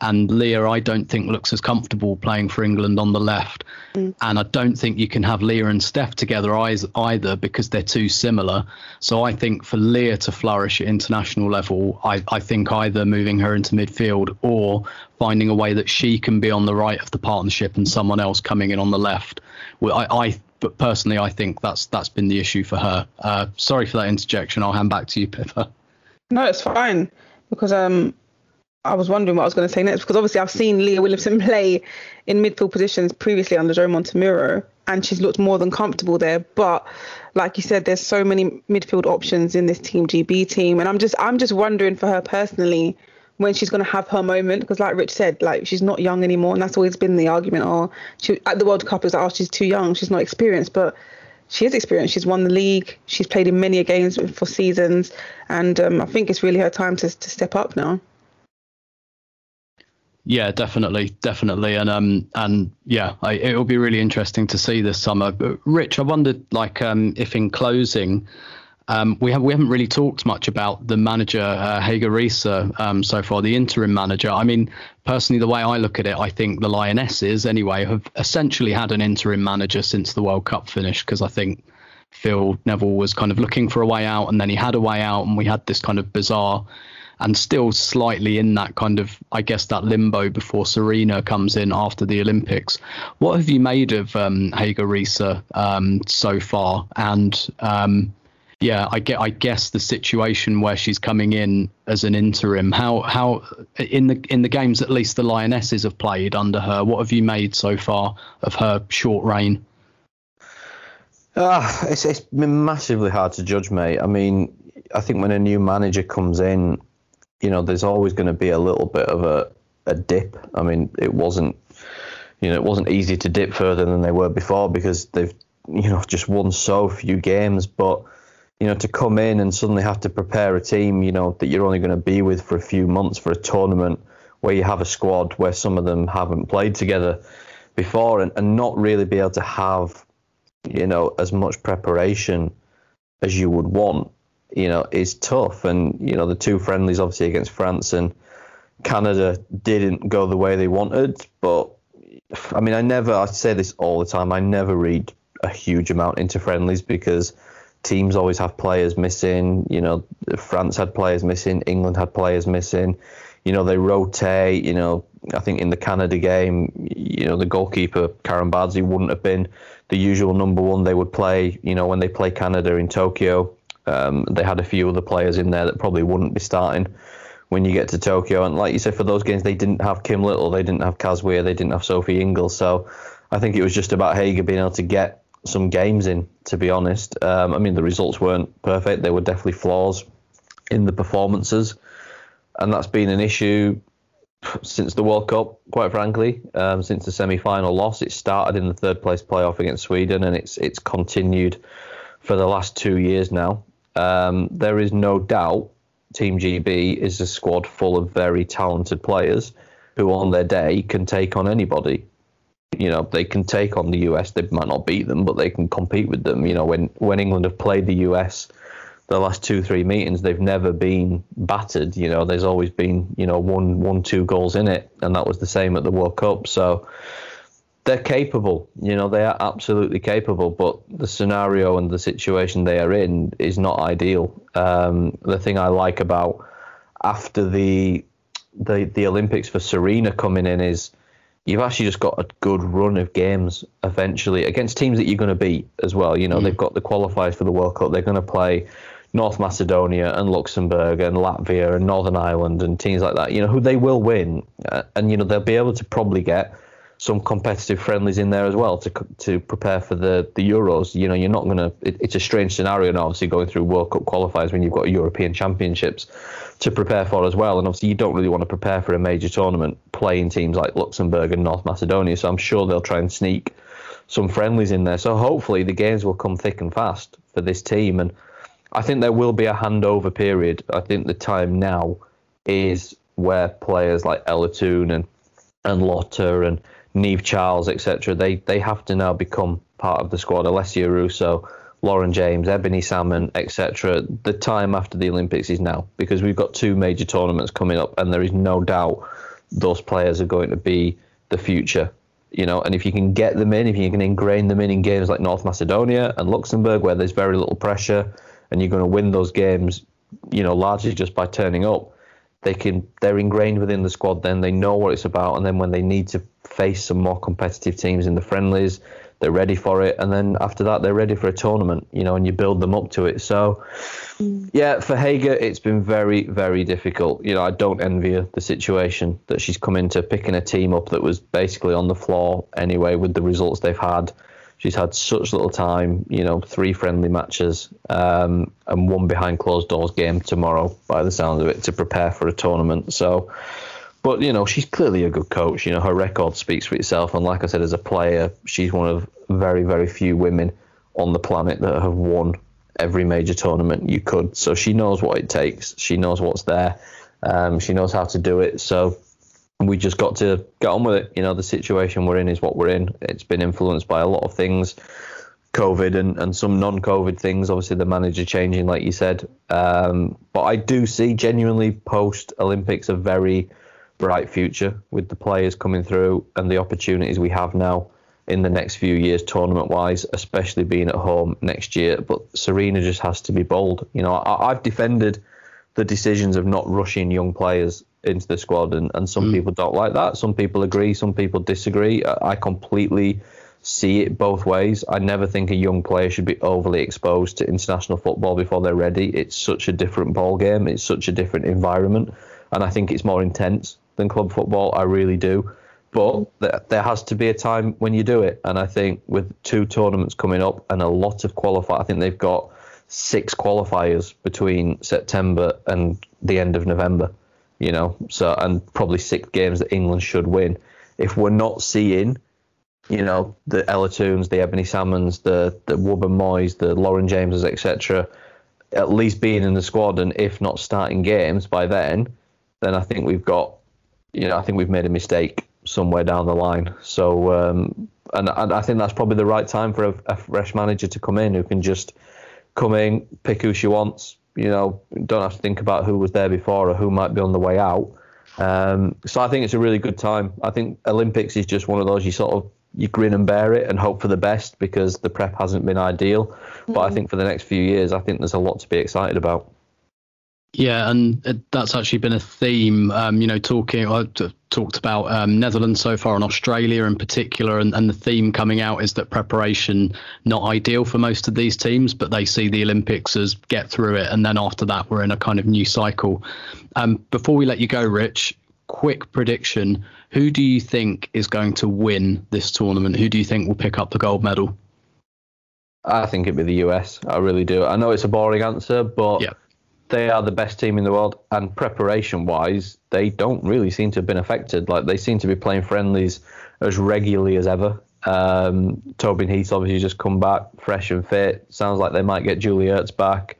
And Leah, I don't think looks as comfortable playing for England on the left. Mm. And I don't think you can have Leah and Steph together either because they're too similar. So I think for Leah to flourish at international level, I, I think either moving her into midfield or finding a way that she can be on the right of the partnership and someone else coming in on the left. Well, I, I but personally, I think that's that's been the issue for her. Uh, sorry for that interjection. I'll hand back to you, Pippa. No, it's fine because um, I was wondering what I was going to say next because obviously I've seen Leah Williamson *laughs* play in midfield positions previously under Joe Montemurro, and she's looked more than comfortable there. But like you said, there's so many midfield options in this Team GB team, and I'm just I'm just wondering for her personally when she's going to have her moment because like rich said like she's not young anymore and that's always been the argument or oh, she at the world cup is like oh she's too young she's not experienced but she is experienced she's won the league she's played in many games for seasons and um, i think it's really her time to, to step up now yeah, definitely, definitely, and um, and yeah, I, it'll be really interesting to see this summer. But Rich, I wondered, like, um, if in closing, um, we have we haven't really talked much about the manager uh, Hege Riise um, so far, the interim manager. I mean, personally, the way I look at it, I think the Lionesses anyway have essentially had an interim manager since the World Cup finished because I think Phil Neville was kind of looking for a way out, and then he had a way out, and we had this kind of bizarre and still slightly in that kind of, I guess, that limbo before Sarina comes in after the Olympics. What have you made of um, Hege Riise um, so far? And um, yeah, I get. I guess the situation where she's coming in as an interim. How how in the in the games at least the Lionesses have played under her. What have you made so far of her short reign? Uh, it's, it's been massively hard to judge, mate. I mean, I think when a new manager comes in, you know, there's always going to be a little bit of a, a dip. I mean, it wasn't, you know, it wasn't easy to dip further than they were before because they've, you know, just won so few games. But, you know, to come in and suddenly have to prepare a team, you know, that you're only going to be with for a few months for a tournament where you have a squad where some of them haven't played together before and, and not really be able to have, you know, as much preparation as you would want you know, is tough. And, you know, the two friendlies, obviously, against France and Canada didn't go the way they wanted. But, I mean, I never, I say this all the time, I never read a huge amount into friendlies because teams always have players missing. You know, France had players missing, England had players missing. You know, they rotate. You know, I think in the Canada game, you know, the goalkeeper, Karen Bardsley, wouldn't have been the usual number one they would play, you know, when they play Canada in Tokyo. Um, they had a few other players in there that probably wouldn't be starting when you get to Tokyo. And like you said, for those games, they didn't have Kim Little, they didn't have Kaz Weir, they didn't have Sophie Ingle. So I think it was just about Hege being able to get some games in, to be honest. Um, I mean, the results weren't perfect, there were definitely flaws in the performances. And that's been an issue since the World Cup, quite frankly, um, since the semi-final loss. It started in the third place playoff against Sweden, and it's it's continued for the last two years now. Um, there is no doubt Team GB is a squad full of very talented players who, on their day, can take on anybody. You know, they can take on the US. They might not beat them, but they can compete with them. You know, when when England have played the US, the last two three meetings, they've never been battered. You know, there's always been you know one one two goals in it, and that was the same at the World Cup. So they're capable. You know, they are absolutely capable, but the scenario and the situation they are in is not ideal. Um, the thing I like about after the the the Olympics for Sarina coming in is you've actually just got a good run of games eventually against teams that you're going to beat as well. You know, mm. they've got the qualifiers for the World Cup. They're going to play North Macedonia and Luxembourg and Latvia and Northern Ireland and teams like that. You know, who they will win, uh, and you know they'll be able to probably get some competitive friendlies in there as well to to prepare for the the Euros. You know, you're not going to. It, it's a strange scenario now, obviously going through World Cup qualifiers when you've got European Championships to prepare for as well. And obviously, you don't really want to prepare for a major tournament playing teams like Luxembourg and North Macedonia. So I'm sure they'll try and sneak some friendlies in there. So hopefully, the games will come thick and fast for this team. And I think there will be a handover period. I think the time now is where players like Ella Toone and and Lotte and Niamh Charles, etc. They they have to now become part of the squad. Alessia Russo, Lauren James, Ebony Salmon, etc. The time after the Olympics is now because we've got two major tournaments coming up, and there is no doubt those players are going to be the future. You know, and if you can get them in, if you can ingrain them in in games like North Macedonia and Luxembourg, where there's very little pressure, and you're going to win those games, you know, largely just by turning up, they can they're ingrained within the squad. Then they know what it's about, and then when they need to face some more competitive teams in the friendlies. They're ready for it, and then after that, they're ready for a tournament. You know, and you build them up to it. So, mm. yeah, for Hege, it's been very, very difficult. You know, I don't envy her the situation that she's come into picking a team up that was basically on the floor anyway with the results they've had. She's had such little time, you know, three friendly matches um, and one behind closed doors game tomorrow, by the sound of it, to prepare for a tournament. So, but you know, she's clearly a good coach. You know, her record speaks for itself. And like I said, as a player, she's one of very, very few women on the planet that have won every major tournament you could. So she knows what it takes. She knows what's there. Um, she knows how to do it. So we just got to get on with it. You know, the situation we're in is what we're in. It's been influenced by a lot of things. COVID and, and some non COVID things. Obviously, the manager changing, like you said. Um, but I do see genuinely post Olympics a very bright future with the players coming through and the opportunities we have now in the next few years tournament wise, especially being at home next year. But Sarina just has to be bold. You know, I, have defended the decisions of not rushing young players into the squad, and, and some mm. people don't like that. Some people agree, some people disagree. I, I completely see it both ways. I never think a young player should be overly exposed to international football before they're ready. It's such a different ball game. It's such a different environment, and I think it's more intense than club football. I really do. but there has to be a time when you do it. And I think with two tournaments coming up and a lot of qualify, I think they've got six qualifiers between September and the end of November. You know, so and probably six games that England should win. If we're not seeing, you know, the Ella Toones, the Ebony Salmons, the the Wubben Moys, the Lauren Jameses, etc., at least being in the squad, and if not starting games by then, then I think we've got, you know, I think we've made a mistake somewhere down the line. So, um, and, and I think that's probably the right time for a, a, fresh manager to come in who can just come in, pick who she wants. You know, don't have to think about who was there before or who might be on the way out. Um, so I think it's a really good time. I think Olympics is just one of those you sort of you grin and bear it and hope for the best because the prep hasn't been ideal. Mm-hmm. But I mm. think for the next few years, I think there's a lot to be excited about. Yeah, and that's actually been a theme. Um, you know, talking I talked about um, Netherlands so far and Australia in particular, and, and the theme coming out is that preparation not ideal for most of these teams, but they see the Olympics as get through it, and then after that we're in a kind of new cycle. Um, before we let you go, Rich, quick prediction: Who do you think is going to win this tournament? Who do you think will pick up the gold medal? I think it'd be the US. I really do. I know it's a boring answer, but. Yeah they are the best team in the world, and preparation wise, they don't really seem to have been affected. Like they seem to be playing friendlies as regularly as ever. Um, Tobin Heath obviously just come back fresh and fit. Sounds like they might get Julie Ertz back.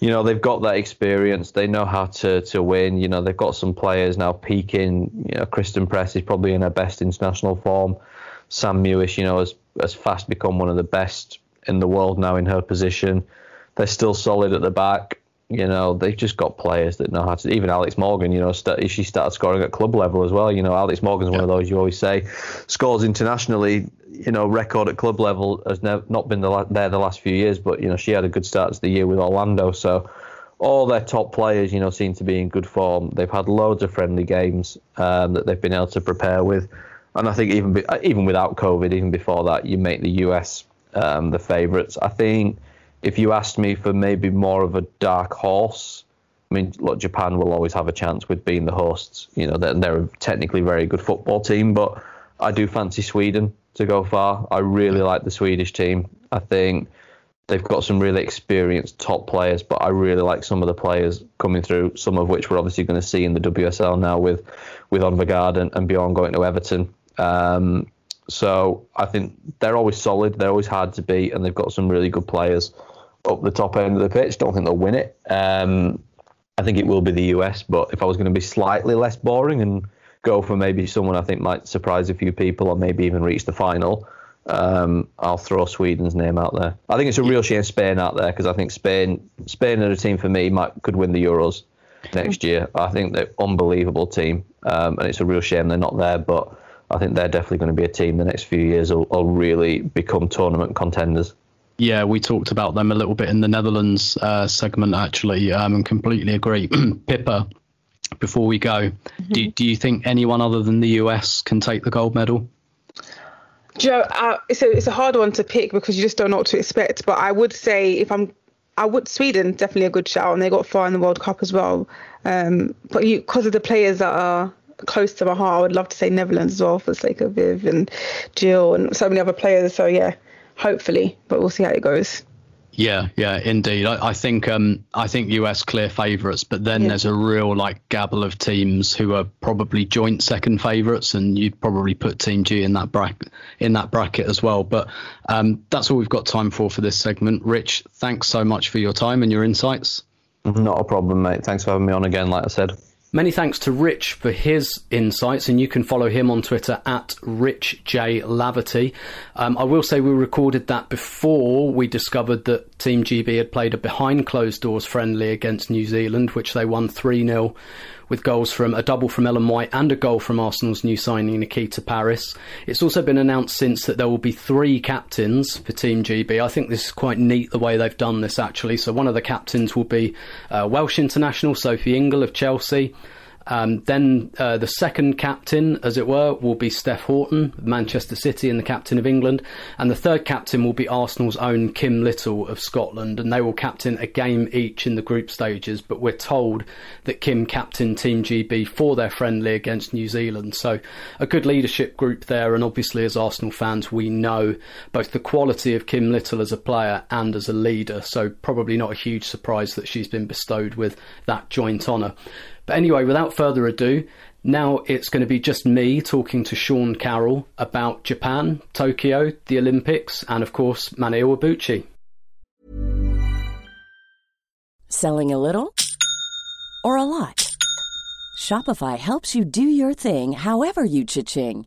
You know they've got that experience. They know how to to win. You know they've got some players now peaking. You know Christen Press is probably in her best international form. Sam Mewis, you know, has has fast become one of the best in the world now in her position. They're still solid at the back. You know, they've just got players that know how to. Even Alex Morgan, you know, st- she started scoring at club level as well. You know, Alex Morgan's yeah. one of those you always say scores internationally. You know, record at club level has never not been the la- there the last few years, but you know she had a good start to the year with Orlando. So all their top players, you know, seem to be in good form. They've had loads of friendly games um, that they've been able to prepare with, and I think even be, even without COVID, even before that, you make the US um, the favourites. I think if you asked me for maybe more of a dark horse, I mean, look, Japan will always have a chance with being the hosts. You know, they're, they're a technically very good football team, but I do fancy Sweden to go far. I really like the Swedish team. I think they've got some really experienced top players, but I really like some of the players coming through, some of which we're obviously going to see in the WSL now with with Øvregaard and, and Bjorn going to Everton. Um, so I think they're always solid. They're always hard to beat, and they've got some really good players up the top end of the pitch. Don't think they'll win it. Um, I think it will be the US, but if I was going to be slightly less boring and go for maybe someone I think might surprise a few people or maybe even reach the final, um, I'll throw Sweden's name out there. I think it's a real shame Spain out there because I think Spain, Spain are a team for me might could win the Euros next year. I think they're an unbelievable team, um, and it's a real shame they're not there. But I think they're definitely going to be a team the next few years will, will really become tournament contenders. Yeah, we talked about them a little bit in the Netherlands uh, segment actually, um, and completely agree. *clears throat* Pippa, before we go, mm-hmm. do, do you think anyone other than the US can take the gold medal? Joe, uh, it's a it's a hard one to pick because you just don't know what to expect. But I would say if I'm, I would Sweden definitely a good shout, and they got far in the World Cup as well. Um, but because of the players that are close to my heart, I would love to say Netherlands as well for the sake of Viv and Jill and so many other players. So yeah, hopefully, but we'll see how it goes. Yeah, yeah, indeed. I, I think um, I think US clear favourites, but then yeah. there's a real like gabble of teams who are probably joint second favourites, and you'd probably put Team G in that bracket in that bracket as well. But um, that's all we've got time for for this segment. Rich, thanks so much for your time and your insights. Not a problem, mate. Thanks for having me on again. Like I said. Many thanks to Rich for his insights, and you can follow him on Twitter at Rich J Laverty. Um, I will say we recorded that before we discovered that Team GB had played a behind closed doors friendly against New Zealand, which they won 3 0 with goals from a double from Ellen White and a goal from Arsenal's new signing Nikita Parris. It's also been announced since that there will be three captains for Team GB. I think this is quite neat the way they've done this actually. So one of the captains will be uh, Welsh international Sophie Ingle of Chelsea. Um, then uh, the second captain, as it were, will be Steph Houghton, Manchester City, and the captain of England. And the third captain will be Arsenal's own Kim Little of Scotland, and they will captain a game each in the group stages. But we're told that Kim captained Team GB for their friendly against New Zealand. So a good leadership group there, and obviously as Arsenal fans, we know both the quality of Kim Little as a player and as a leader. So probably not a huge surprise that she's been bestowed with that joint honour. But anyway, without further ado, now it's going to be just me talking to Sean Carroll about Japan, Tokyo, the Olympics, and of course, Mana Iwabuchi. Selling a little or a lot? Shopify helps you do your thing however you cha-ching.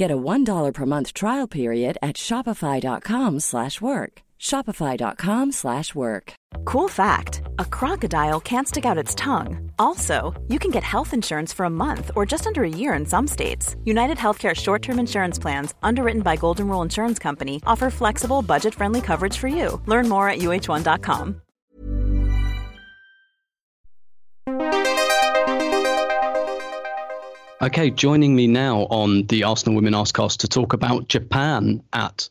Get a $1 per month trial period at shopify.com slash work. Shopify.com slash work. Cool fact, a crocodile can't stick out its tongue. Also, you can get health insurance for a month or just under a year in some states. United Healthcare short-term insurance plans underwritten by Golden Rule Insurance Company offer flexible, budget-friendly coverage for you. Learn more at uh1.com. Okay, joining me now on the Arsenal Women Arsecast to talk about Japan at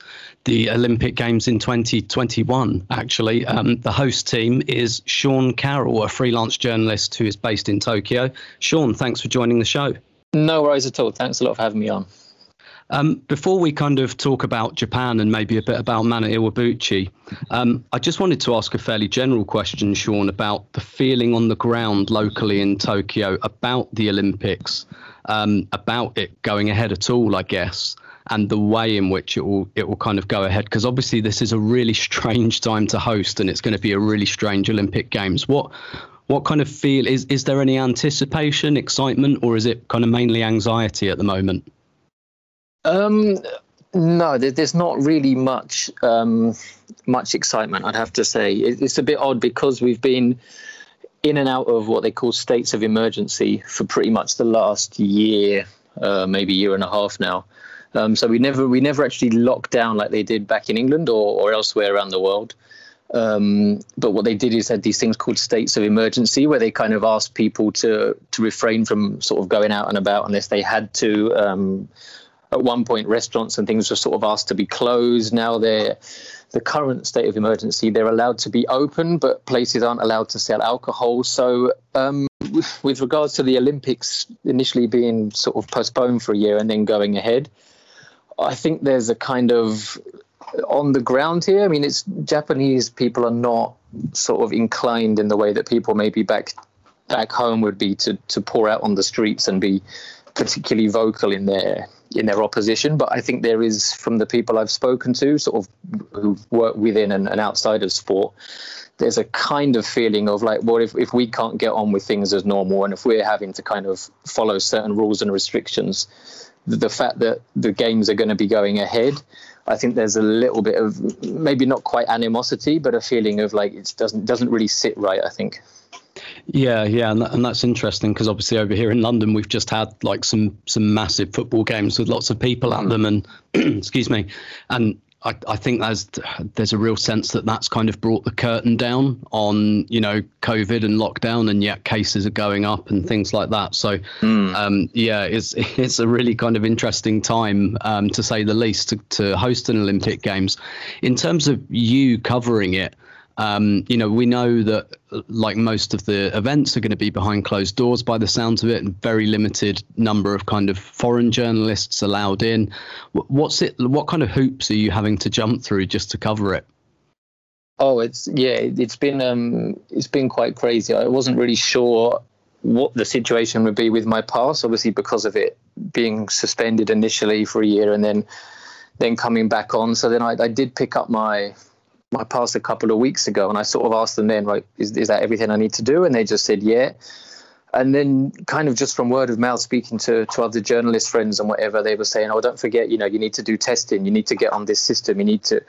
the Olympic Games in 2021. Actually, um, the host team is Sean Carroll, a freelance journalist who is based in Tokyo. Sean, thanks for joining the show. No worries at all. Thanks a lot for having me on. Um, before we kind of talk about Japan and maybe a bit about Mana Iwabuchi, um, I just wanted to ask a fairly general question, Sean, about the feeling on the ground locally in Tokyo about the Olympics um, about it going ahead at all, I guess, and the way in which it will it will kind of go ahead. Because obviously this is a really *laughs* strange time to host, and it's going to be a really strange Olympic Games. What what kind of feel is is there any anticipation, excitement, or is it kind of mainly anxiety at the moment? Um, no, there's not really much um, much excitement. I'd have to say it's a bit odd because we've been in and out of what they call states of emergency for pretty much the last year, uh, maybe year and a half now. Um, so we never we never actually locked down like they did back in England or, or elsewhere around the world. Um, but what they did is had these things called states of emergency, where they kind of asked people to to refrain from sort of going out and about unless they had to. Um, at one point, restaurants and things were sort of asked to be closed. Now they're the current state of emergency, they're allowed to be open, but places aren't allowed to sell alcohol. So, um, with regards to the Olympics initially being sort of postponed for a year and then going ahead, I think there's a kind of on the ground here. I mean, it's Japanese people are not sort of inclined in the way that people maybe back back home would be to to pour out on the streets and be particularly vocal in their in their opposition. But I think there is, from the people I've spoken to, sort of who work within and, and outside of sport, there's a kind of feeling of like, well, if, if we can't get on with things as normal and if we're having to kind of follow certain rules and restrictions, the, the fact that the games are going to be going ahead, I think there's a little bit of maybe not quite animosity, but a feeling of like it doesn't doesn't really sit right. I think. Yeah, yeah, and, that, and that's interesting because obviously over here in London we've just had like some some massive football games with lots of people at them, and *clears throat* excuse me, and I, I think there's there's a real sense that that's kind of brought the curtain down on you know COVID and lockdown, and yet cases are going up and things like that. So mm. um, yeah, it's *laughs* it's a really kind of interesting time um, to say the least to, to host an Olympic Games. In terms of you covering it, um, you know, we know that like most of the events are going to be behind closed doors by the sounds of it, and very limited number of kind of foreign journalists allowed in. What's it? What kind of hoops are you having to jump through just to cover it? Oh, it's yeah, it's been um, it's been quite crazy. I wasn't really sure what the situation would be with my pass, obviously because of it being suspended initially for a year and then then coming back on. So then I, I did pick up my my past a couple of weeks ago, and I sort of asked them then, right, is, is that everything I need to do? And they just said, yeah. and then kind of just from word of mouth speaking to, to other journalist friends and whatever they were saying oh don't forget you know you need to do testing you need to get on this system you need to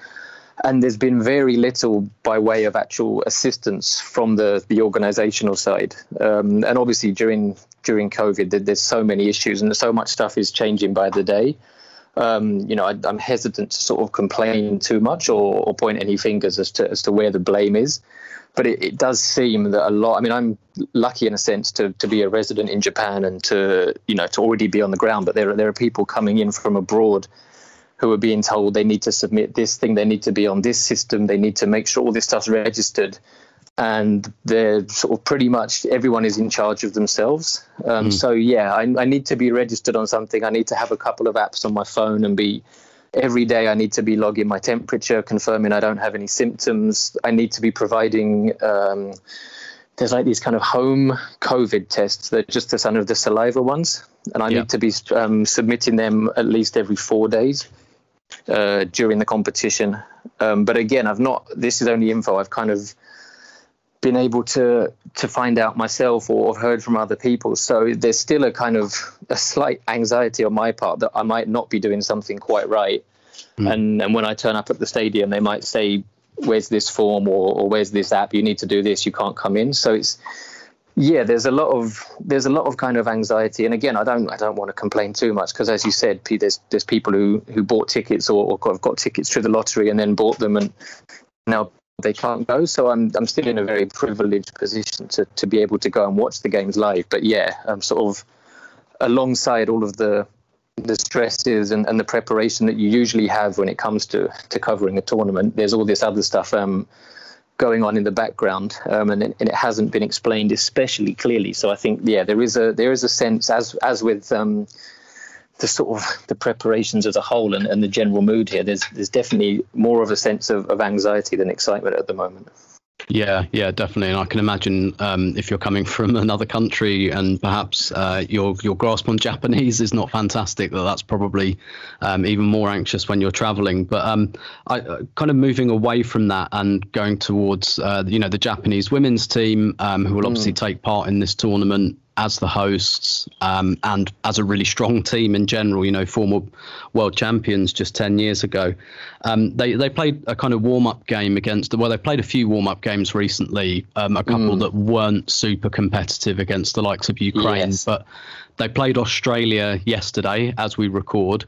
and there's been very little by way of actual assistance from the the organizational side um, and obviously during during covid there's so many issues and so much stuff is changing by the day um, you know I, am hesitant to sort of complain too much or, or point any fingers as to as to where the blame is but it, it, does seem that a lot. I mean, I'm lucky in a sense to to be a resident in Japan and to you know to already be on the ground. But there there are people coming in from abroad who are being told they need to submit this thing, they need to be on this system, they need to make sure all this stuff's registered. And they're sort of pretty much everyone is in charge of themselves. Um, mm. So yeah, I, I need to be registered on something. I need to have a couple of apps on my phone and be every day I need to be logging my temperature, confirming I don't have any symptoms. I need to be providing. Um, there's like these kind of home COVID tests that just the kind of the saliva ones, and I yeah. need to be um, submitting them at least every four days uh, during the competition. Um, but again, I've not. This is only info I've kind of been able to to find out myself or heard from other people. So there's still a kind of a slight anxiety on my part that I might not be doing something quite right. Mm. And and when I turn up at the stadium, they might say, "Where's this form?" or, or "Where's this app? You need to do this. You can't come in." So it's yeah, there's a lot of there's a lot of kind of anxiety, and again, I don't I don't want to complain too much because, as you said, there's there's people who who bought tickets or, or got tickets through the lottery and then bought them and now they can't go. So I'm I'm still in a very privileged position to to be able to go and watch the games live. But yeah, I'm sort of alongside all of the the stresses and, and the preparation that you usually have when it comes to to covering a tournament. There's all this other stuff um, going on in the background, um, and, it, and it hasn't been explained especially clearly. So I think yeah, there is a there is a sense as as with um, the sort of the preparations as a whole and, and the general mood here, there's there's definitely more of a sense of, of anxiety than excitement at the moment. Yeah, yeah, definitely, and I can imagine um, if you're coming from *laughs* another country and perhaps uh, your your grasp on Japanese is not fantastic, that that's probably um, even more anxious when you're traveling. But um, I uh, kind of moving away from that and going towards uh, you know the Japanese women's team um, who will obviously mm. take part in this tournament as the hosts um, and as a really strong team in general, you know, former world champions just 10 years ago. Um, they, they played a kind of warm up game against, well, they played a few warm up games recently, um, a couple mm. that weren't super competitive against the likes of Ukraine, yes. but they played Australia yesterday as we record.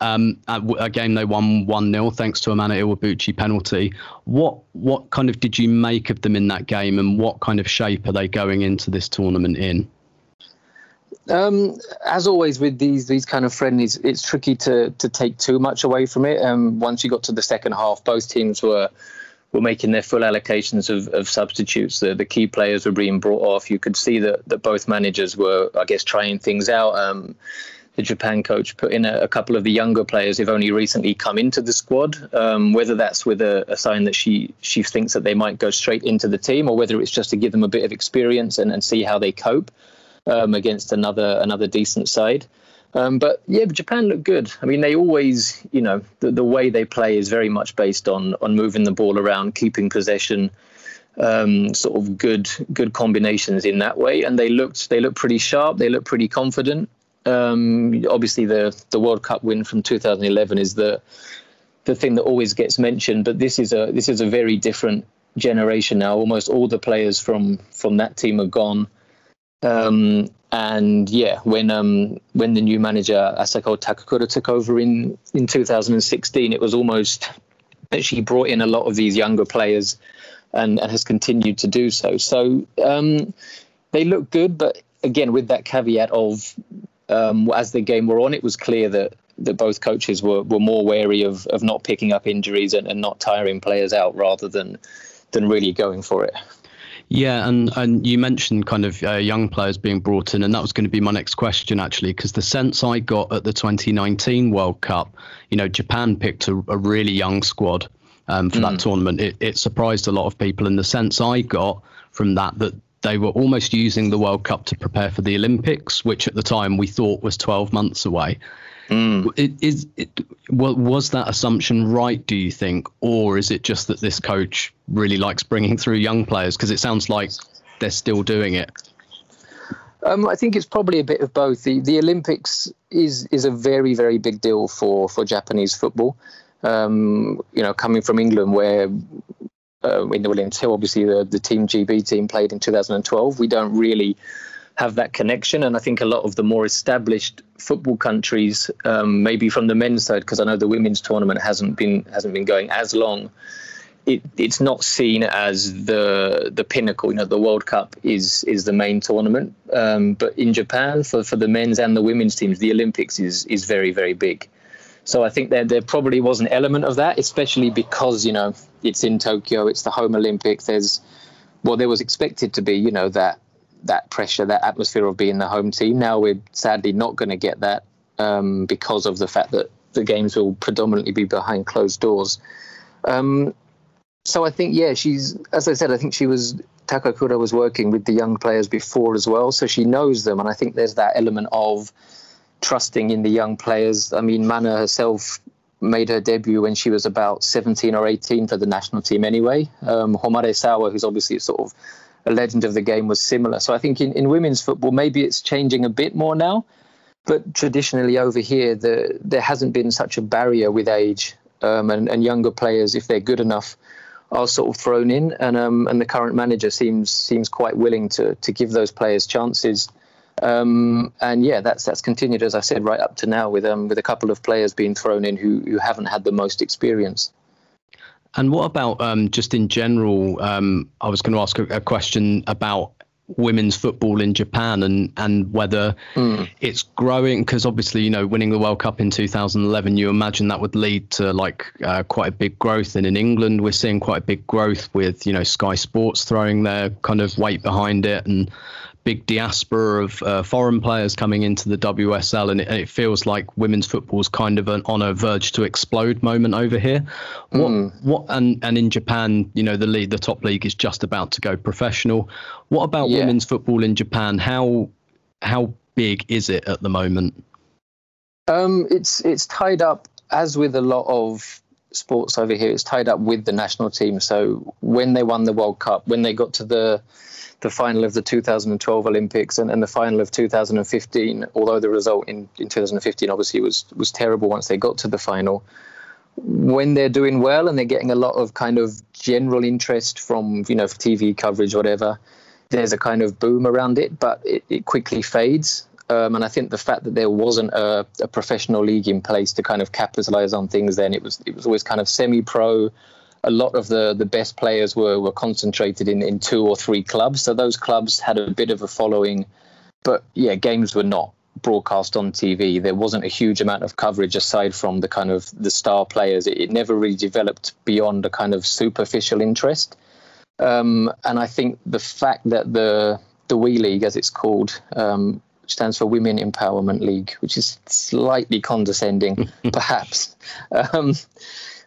Um, a game they won one 0 thanks to a Mana Iwabuchi penalty. What what kind of did you make of them in that game, and what kind of shape are they going into this tournament in? Um, as always with these these kind of friendlies, it's tricky to to take too much away from it. Um, once you got to the second half, both teams were were making their full allocations of, of substitutes. The the key players were being brought off. You could see that that both managers were, I guess, trying things out. Um, the Japan coach put in a, a, couple of the younger players who've only recently come into the squad. Um, whether that's with a, a, sign that she she thinks that they might go straight into the team, or whether it's just to give them a bit of experience and, and see how they cope um, against another another decent side. Um, but yeah, Japan looked good. I mean, they always, you know, the, the way they play is very much based on on moving the ball around, keeping possession, um, sort of good good combinations in that way. And they looked they looked pretty sharp. They looked pretty confident. Um, obviously, the the World Cup win from 2011 is the the thing that always gets mentioned. But this is a this is a very different generation now. Almost all the players from from that team are gone. Um, and yeah, when um, when the new manager Asako Takakura took over in in 2016, it was almost that she brought in a lot of these younger players, and, and has continued to do so. So um, they look good, but again, with that caveat of um, as the game were on, it was clear that that both coaches were, were more wary of, of not picking up injuries and, and not tiring players out rather than than really going for it. Yeah, and, and you mentioned kind of uh, young players being brought in, and that was going to be my next question actually, because the sense I got at the 2019 World Cup, you know, Japan picked a, a really young squad um, for mm. that tournament. It, it surprised a lot of people, and the sense I got from that that they were almost using the World Cup to prepare for the Olympics, which at the time we thought was 12 months away. Mm. It, is it, was that assumption right? Do you think, or is it just that this coach really likes bringing through young players? Because it sounds like they're still doing it. Um, I think it's probably a bit of both. The the Olympics is is a very very big deal for for Japanese football. Um, you know, coming from England, where uh, in the Williams Hill, obviously the the Team GB team played in 2012. We don't really have that connection, and I think a lot of the more established football countries, um, maybe from the men's side, because I know the women's tournament hasn't been hasn't been going as long it, it's not seen as the the pinnacle. You know, the World Cup is is the main tournament, um, but in Japan, for, for the men's and the women's teams, the Olympics is is very very big. So I think there there probably was an element of that, especially because you know it's in Tokyo, it's the home Olympics. There's well, there was expected to be you know that that pressure, that atmosphere of being the home team. Now we're sadly not going to get that um, because of the fact that the games will predominantly be behind closed doors. Um, so I think, yeah, she's, as I said, I think she was, Takakura was working with the young players before as well. So she knows them. And I think there's that element of trusting in the young players. I mean, Mana herself made her debut when she was about 17 or 18 for the national team anyway. Um, Homare Sawa, who's obviously sort of a legend of the game, was similar. So I think in, in women's football, maybe it's changing a bit more now. But traditionally over here, the, there hasn't been such a barrier with age um, and, and younger players, if they're good enough, are sort of thrown in, and um, and the current manager seems seems quite willing to to give those players chances. Um, and yeah, that's that's continued as I said right up to now with um with a couple of players being thrown in who who haven't had the most experience. And what about um, just in general? Um, I was going to ask a, a, question about women's football in Japan and and whether mm. it's growing because obviously you know winning the World Cup in 2011 you imagine that would lead to like uh, quite a big growth and in England we're seeing quite a big growth with you know Sky Sports throwing their kind of weight behind it and big diaspora of uh, foreign players coming into the WSL, and it, it, feels like women's football is kind of an on a verge to explode moment over here. What mm. what and and in Japan, you know, the league, the top league is just about to go professional. What about yeah. women's football in Japan? How how big is it at the moment? Um, it's it's tied up as with a lot of sports over here. It's tied up with the national team. So when they won the World Cup, when they got to the the final of the 2012 Olympics and, and the final of 2015, although the result in, in 2015 obviously was was terrible once they got to the final. When they're doing well and they're getting a lot of kind of general interest from you know TV coverage, whatever, there's a kind of boom around it, but it, it quickly fades. Um, and I think the fact that there wasn't a, a professional league in place to kind of capitalize on things, then it was it was always kind of semi-pro a lot of the, the best players were, were concentrated in, in two or three clubs. So those clubs had a bit of a following. But yeah, games were not broadcast on TV. There wasn't a huge amount of coverage aside from the kind of the star players. It, it never really developed beyond a kind of superficial interest. Um, and I think the fact that the the WE League, as it's called, um, stands for Women Empowerment League, which is slightly condescending, *laughs* perhaps. Um,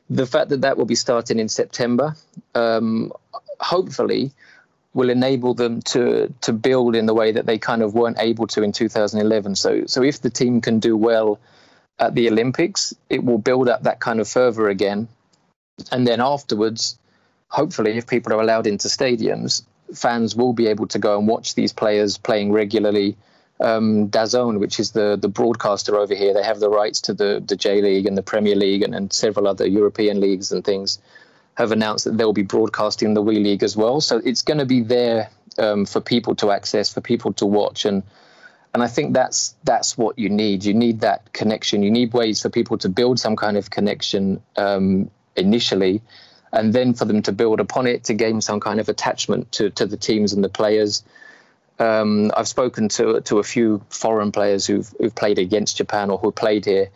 the fact that that will be starting in September, um, hopefully, will enable them to to build in the way that they kind of weren't able to in 2011. So so if the team can do well at the Olympics, it will build up that kind of fervor again, and then afterwards, hopefully, if people are allowed into stadiums, fans will be able to go and watch these players playing regularly um, DAZN, which is the the broadcaster over here, they have the rights to the the J League and the Premier League and, and several other European leagues and things. Have announced that they'll be broadcasting the WE League as well, so it's going to be there um, for people to access, for people to watch, and and I think that's that's what you need. You need that connection. You need ways for people to build some kind of connection um, initially, and then for them to build upon it to gain some kind of attachment to to the teams and the players um, I've spoken to to a few foreign players who've who've played against Japan or who played here,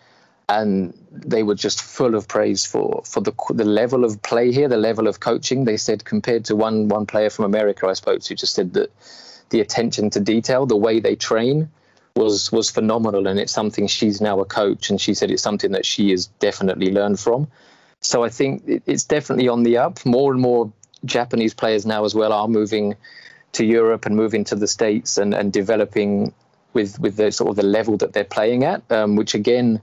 and they were just full of praise for for the the level of play here, the level of coaching. They said compared to one one player from America I spoke to, just said that the attention to detail, the way they train, was was phenomenal, and it's something she's now a coach, and she said it's something that she has definitely learned from. So I think it's definitely on the up. More and more Japanese players now as well are moving to Europe and moving to the States and, and developing with with the sort of the level that they're playing at, um, which again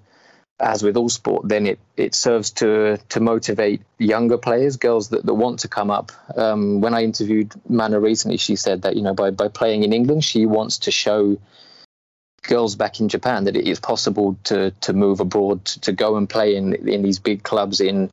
as with all sport, then it, it serves to to motivate younger players, girls that, that want to come up. Um, when I interviewed Mana recently, she said that you know by by playing in England, she wants to show girls back in Japan that it is possible to to move abroad, to, to go and play in in these big clubs in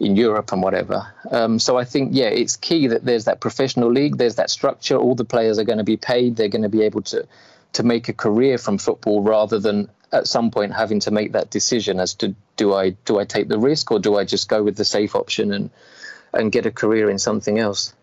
in Europe and whatever. Um, so I think yeah, it's key that there's that professional league, there's that structure. All the players are going to be paid. They're going to be able to to make a career from football rather than at some point having to make that decision as to do I do I take the risk or do I just go with the safe option and and get a career in something else.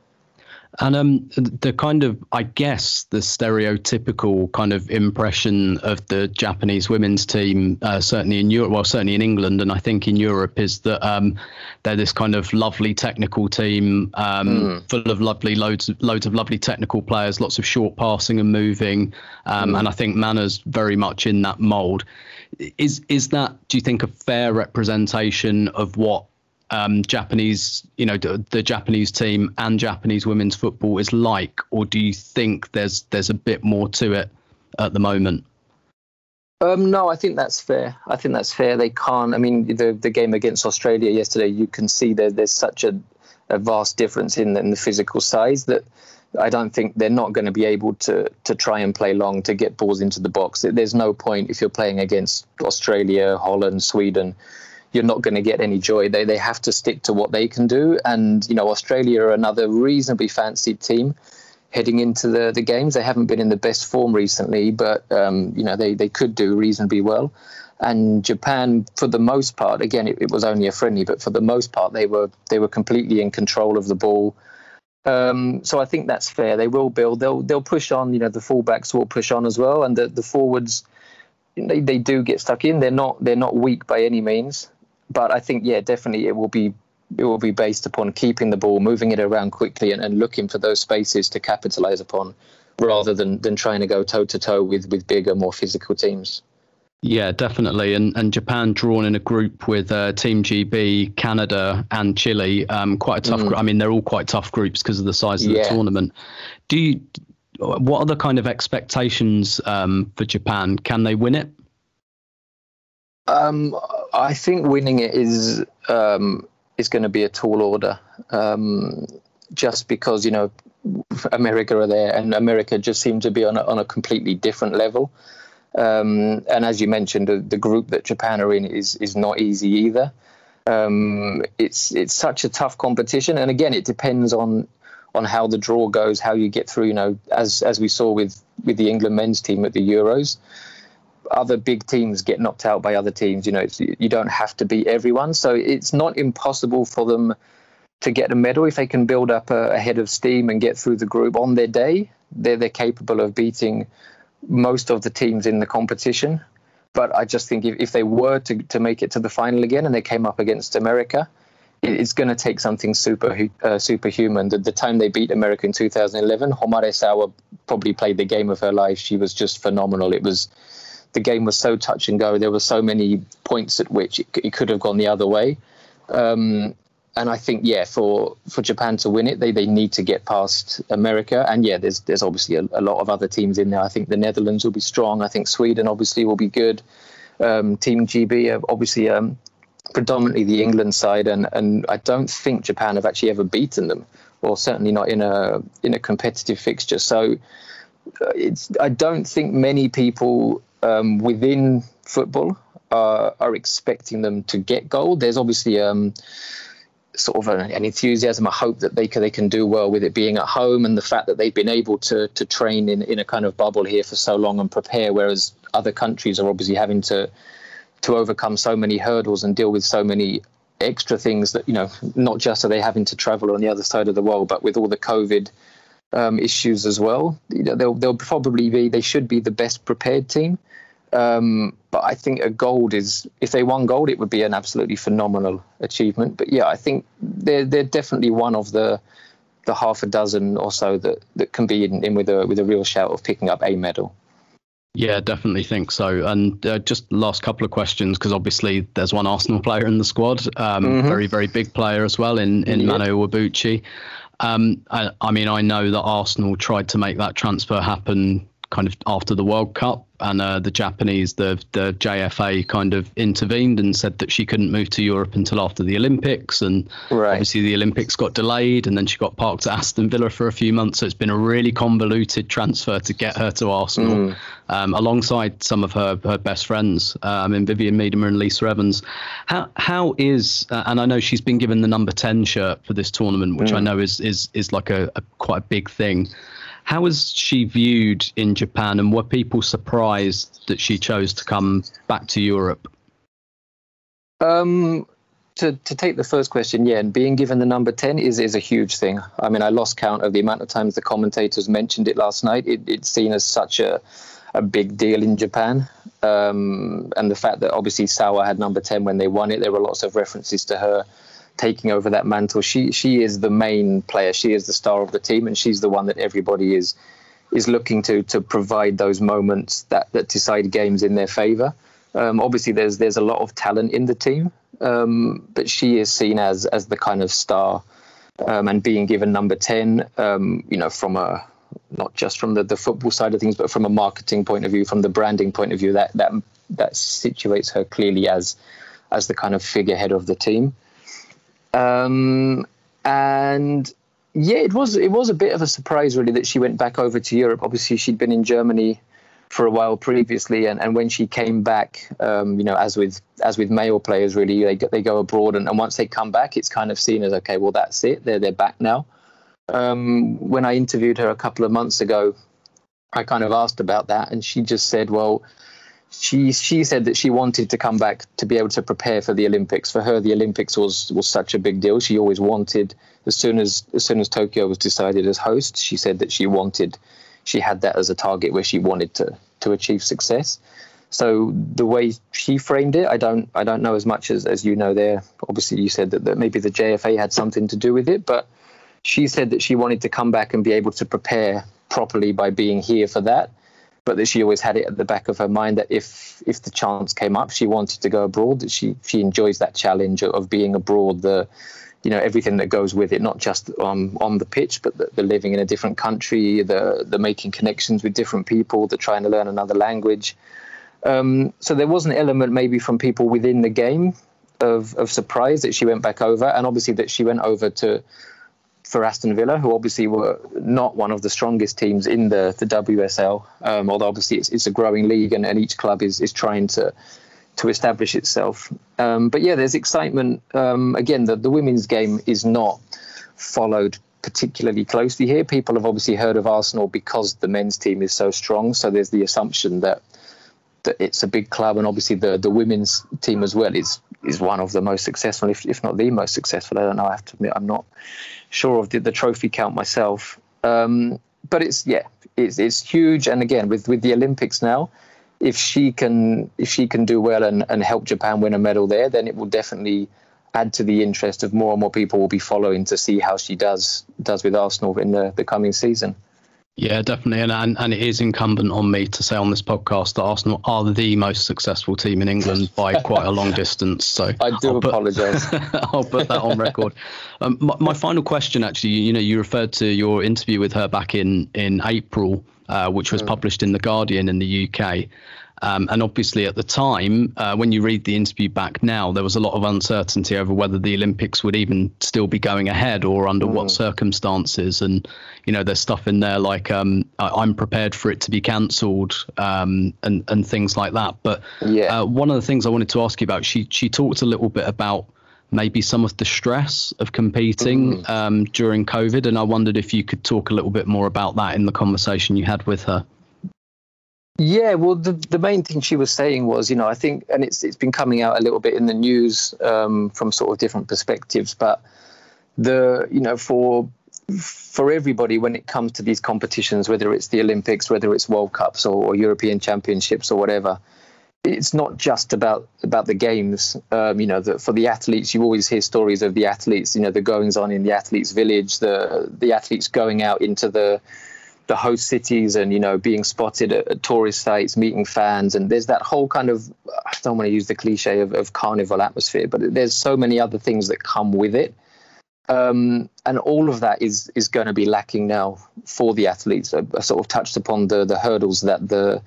And um, the kind of, I guess, the stereotypical kind of impression of the Japanese women's team, uh, certainly in Europe, well, certainly in England, and I think in Europe, is that um, they're this kind of lovely technical team, um, mm. full of lovely loads, of, loads of lovely technical players, lots of short passing and moving, mm. and I think Mana's very much in that mould. Is is that, do you think, a fair representation of what um, Japanese, you know, the, the, Japanese team and Japanese women's football is like, or do you think there's there's a bit more to it at the moment? Um, no, I think that's fair. I think that's fair. They can't. I mean, the the game against Australia yesterday, you can see that there's such a, a vast difference in, in the physical size that I don't think they're not going to be able to to try and play long to get balls into the box. There's no point if you're playing against Australia, Holland, Sweden you're not going to get any joy. They they have to stick to what they can do. And you know, Australia are another reasonably fancied team heading into the the games. They haven't been in the best form recently, but um, you know they they could do reasonably well. And Japan, for the most part, again, it, it was only a friendly, but for the most part, they were they were completely in control of the ball. Um, so I think that's fair. They will build. They'll they'll push on. You know, the fullbacks will push on as well, and the the forwards. They, they do get stuck in. They're not they're not weak by any means but I think yeah, definitely it will be it will be based upon keeping the ball, moving it around quickly, and, and looking for those spaces to capitalize upon, rather than than trying to go toe to toe with with bigger, more physical teams. Yeah, definitely. And and Japan drawn in a group with uh, Team GB, Canada, and Chile. Um, quite a tough. Mm. I mean, they're all quite tough groups because of the size of yeah. the tournament. Do you? What are the kind of expectations um, for Japan? Can they win it? Um, I think winning it is um, is going to be a tall order, um, just because you know America are there, and America just seem to be on a, on a completely different level. Um, and as you mentioned, the, the, group that Japan are in is is not easy either. Um, it's it's such a tough competition, and again, it depends on on how the draw goes, how you get through. You know, as as we saw with with the England men's team at the Euros other big teams get knocked out by other teams. You know, you don't have to beat everyone, so it's not impossible for them to get a medal if they can build up a, a head of steam and get through the group on their day. They're they're capable of beating most of the teams in the competition. But I just think if, if they were to, to make it to the final again and they came up against America, it's going to take something super uh, superhuman. The, the time they beat America in 2011, Homare Sawa probably played the game of her life. She was just phenomenal. It was the game was so touch and go. There were so many points at which it, it could have gone the other way. Um, and I think, yeah, for, for Japan to win it, they, they need to get past America. And yeah, there's there's obviously a, a lot of other teams in there. I think the Netherlands will be strong. I think Sweden obviously will be good. Um, Team GB, obviously um, predominantly the England side, and, and I don't think Japan have actually ever beaten them, or certainly not in a in a competitive fixture. So uh, it's I don't think many people um, within football uh, are expecting them to get gold. There's obviously um, sort of an, enthusiasm, a hope that they can, they can do well with it being at home, and the fact that they've been able to to train in, in a kind of bubble here for so long and prepare, whereas other countries are obviously having to to overcome so many hurdles and deal with so many extra things that you know not just are they having to travel on the other side of the world, but with all the COVID um, issues as well. You know, they'll they'll probably be they should be the best prepared team. Um, but I think a gold is if they won gold, it would be an absolutely phenomenal achievement. But yeah, I think they're they're definitely one of the the half a dozen or so that, that can be in, in with a with a real shout of picking up a medal. Yeah, definitely think so. And uh, just last couple of questions because obviously there's one Arsenal player in the squad, um, mm-hmm. very very big player as well in in Mana Iwabuchi. Um, I, I, mean, I know that Arsenal tried to make that transfer happen kind of after the World Cup, and uh, the Japanese, the the JFA, kind of intervened and said that she couldn't move to Europe until after the Olympics, and right. obviously the Olympics got delayed, and then she got parked at Aston Villa for a few months. So it's been a really convoluted transfer to get her to Arsenal, mm. um, alongside some of her her best friends. Uh, I mean Vivianne Miedema and Lisa Evans. How how is uh, and I know she's been given the number ten shirt for this tournament, which mm. I know is is is like a, a quite a big thing. How was she viewed in Japan, and were people surprised that she chose to come back to Europe? Um, to, to take the first question, yeah, and being given the number 10 is, is a huge thing. I mean, I lost count of the amount of times the commentators mentioned it last night. It, it's seen as such a, a big deal in Japan. Um, and the fact that obviously Sawa had number 10 when they won it, there were lots of references to her taking over that mantle. She she is the main player. She is the star of the team, and she's the one that everybody is is looking to to provide those moments that that decide games in their favour. Um, obviously, there's there's a lot of talent in the team, um, but she is seen as as the kind of star, um, and being given number ten. Um, you know, from a not just from the, the football side of things, but from a marketing point of view, from the branding point of view, that that that situates her clearly as as the kind of figurehead of the team. Um, and yeah, it was it was a bit of a surprise really that she went back over to Europe. Obviously, she'd been in Germany for a while previously, and, and when she came back, um, you know, as with as with male players, really they they go abroad, and, and once they come back, it's kind of seen as okay, well that's it, they're they're back now. Um, when I interviewed her a couple of months ago, I kind of asked about that, and she just said, well she she said that she wanted to come back to be able to prepare for the Olympics. For her, the Olympics was was such a big deal. She always wanted as soon as as soon as Tokyo was decided as host, she said that she wanted she had that as a target where she wanted to to achieve success. So the way she framed it, I don't I don't know as much as, as you know there. Obviously you said that, that maybe the JFA had something to do with it, but she said that she wanted to come back and be able to prepare properly by being here for that but that she always had it at the back of her mind that if if the chance came up, she wanted to go abroad. That she she enjoys that challenge of being abroad. The you know everything that goes with it, not just on on the pitch, but the, the living in a different country, the the making connections with different people, the trying to learn another language. Um, so there was an element maybe from people within the game of of surprise that she went back over, and obviously that she went over to for Aston Villa, who obviously were not one of the strongest teams in the, the WSL, um, although obviously it's, it's a growing league and, and each club is, is trying to to establish itself. Um, but yeah, there's excitement. Um, again, the, the women's game is not followed particularly closely here. People have obviously heard of Arsenal because the men's team is so strong. So there's the assumption that that it's a big club, and obviously the the women's team as well is is one of the most successful, if, if not the most successful. I don't know. I have to admit, I'm not sure of the, the trophy count myself. Um, but it's yeah, it's it's huge. And again, with with the Olympics now, if she can if she can do well and, and help Japan win a medal there, then it will definitely add to the interest of more and more people will be following to see how she does does with Arsenal in the, the coming season. Yeah, definitely, and, and and it is incumbent on me to say on this podcast that Arsenal are the most successful team in England by quite a long *laughs* distance. So I do apologise. *laughs* I'll put that on record. Um, my, my, final question, actually, you know, you referred to your interview with her back in in April, uh, which was mm. published in the Guardian in the UK. Um, and obviously, at the time, uh, when you read the interview back now, there was a lot of uncertainty over whether the Olympics would even still be going ahead or under mm. what circumstances. And, you know, there's stuff in there like um, I'm prepared for it to be cancelled um, and, and things like that. But yeah. uh, one of the things I wanted to ask you about, she, she talked a little bit about maybe some of the stress of competing mm. um, during COVID. And I wondered if you could talk a little bit more about that in the conversation you had with her. Yeah, well, the the main thing she was saying was, you know, I think, and it's it's been coming out a little bit in the news um, from sort of different perspectives, but the you know for for everybody when it comes to these competitions, whether it's the Olympics, whether it's World Cups or, or European Championships or whatever, it's not just about about the games. Um, you know, the, for the athletes, you always hear stories of the athletes. You know, the goings on in the athletes' village, the the athletes going out into the the host cities and you know being spotted at, at, tourist sites meeting fans and there's that whole kind of i don't want to use the cliche of, of carnival atmosphere but there's so many other things that come with it Um, and all of that is is going to be lacking now for the athletes. I, I, sort of touched upon the the hurdles that the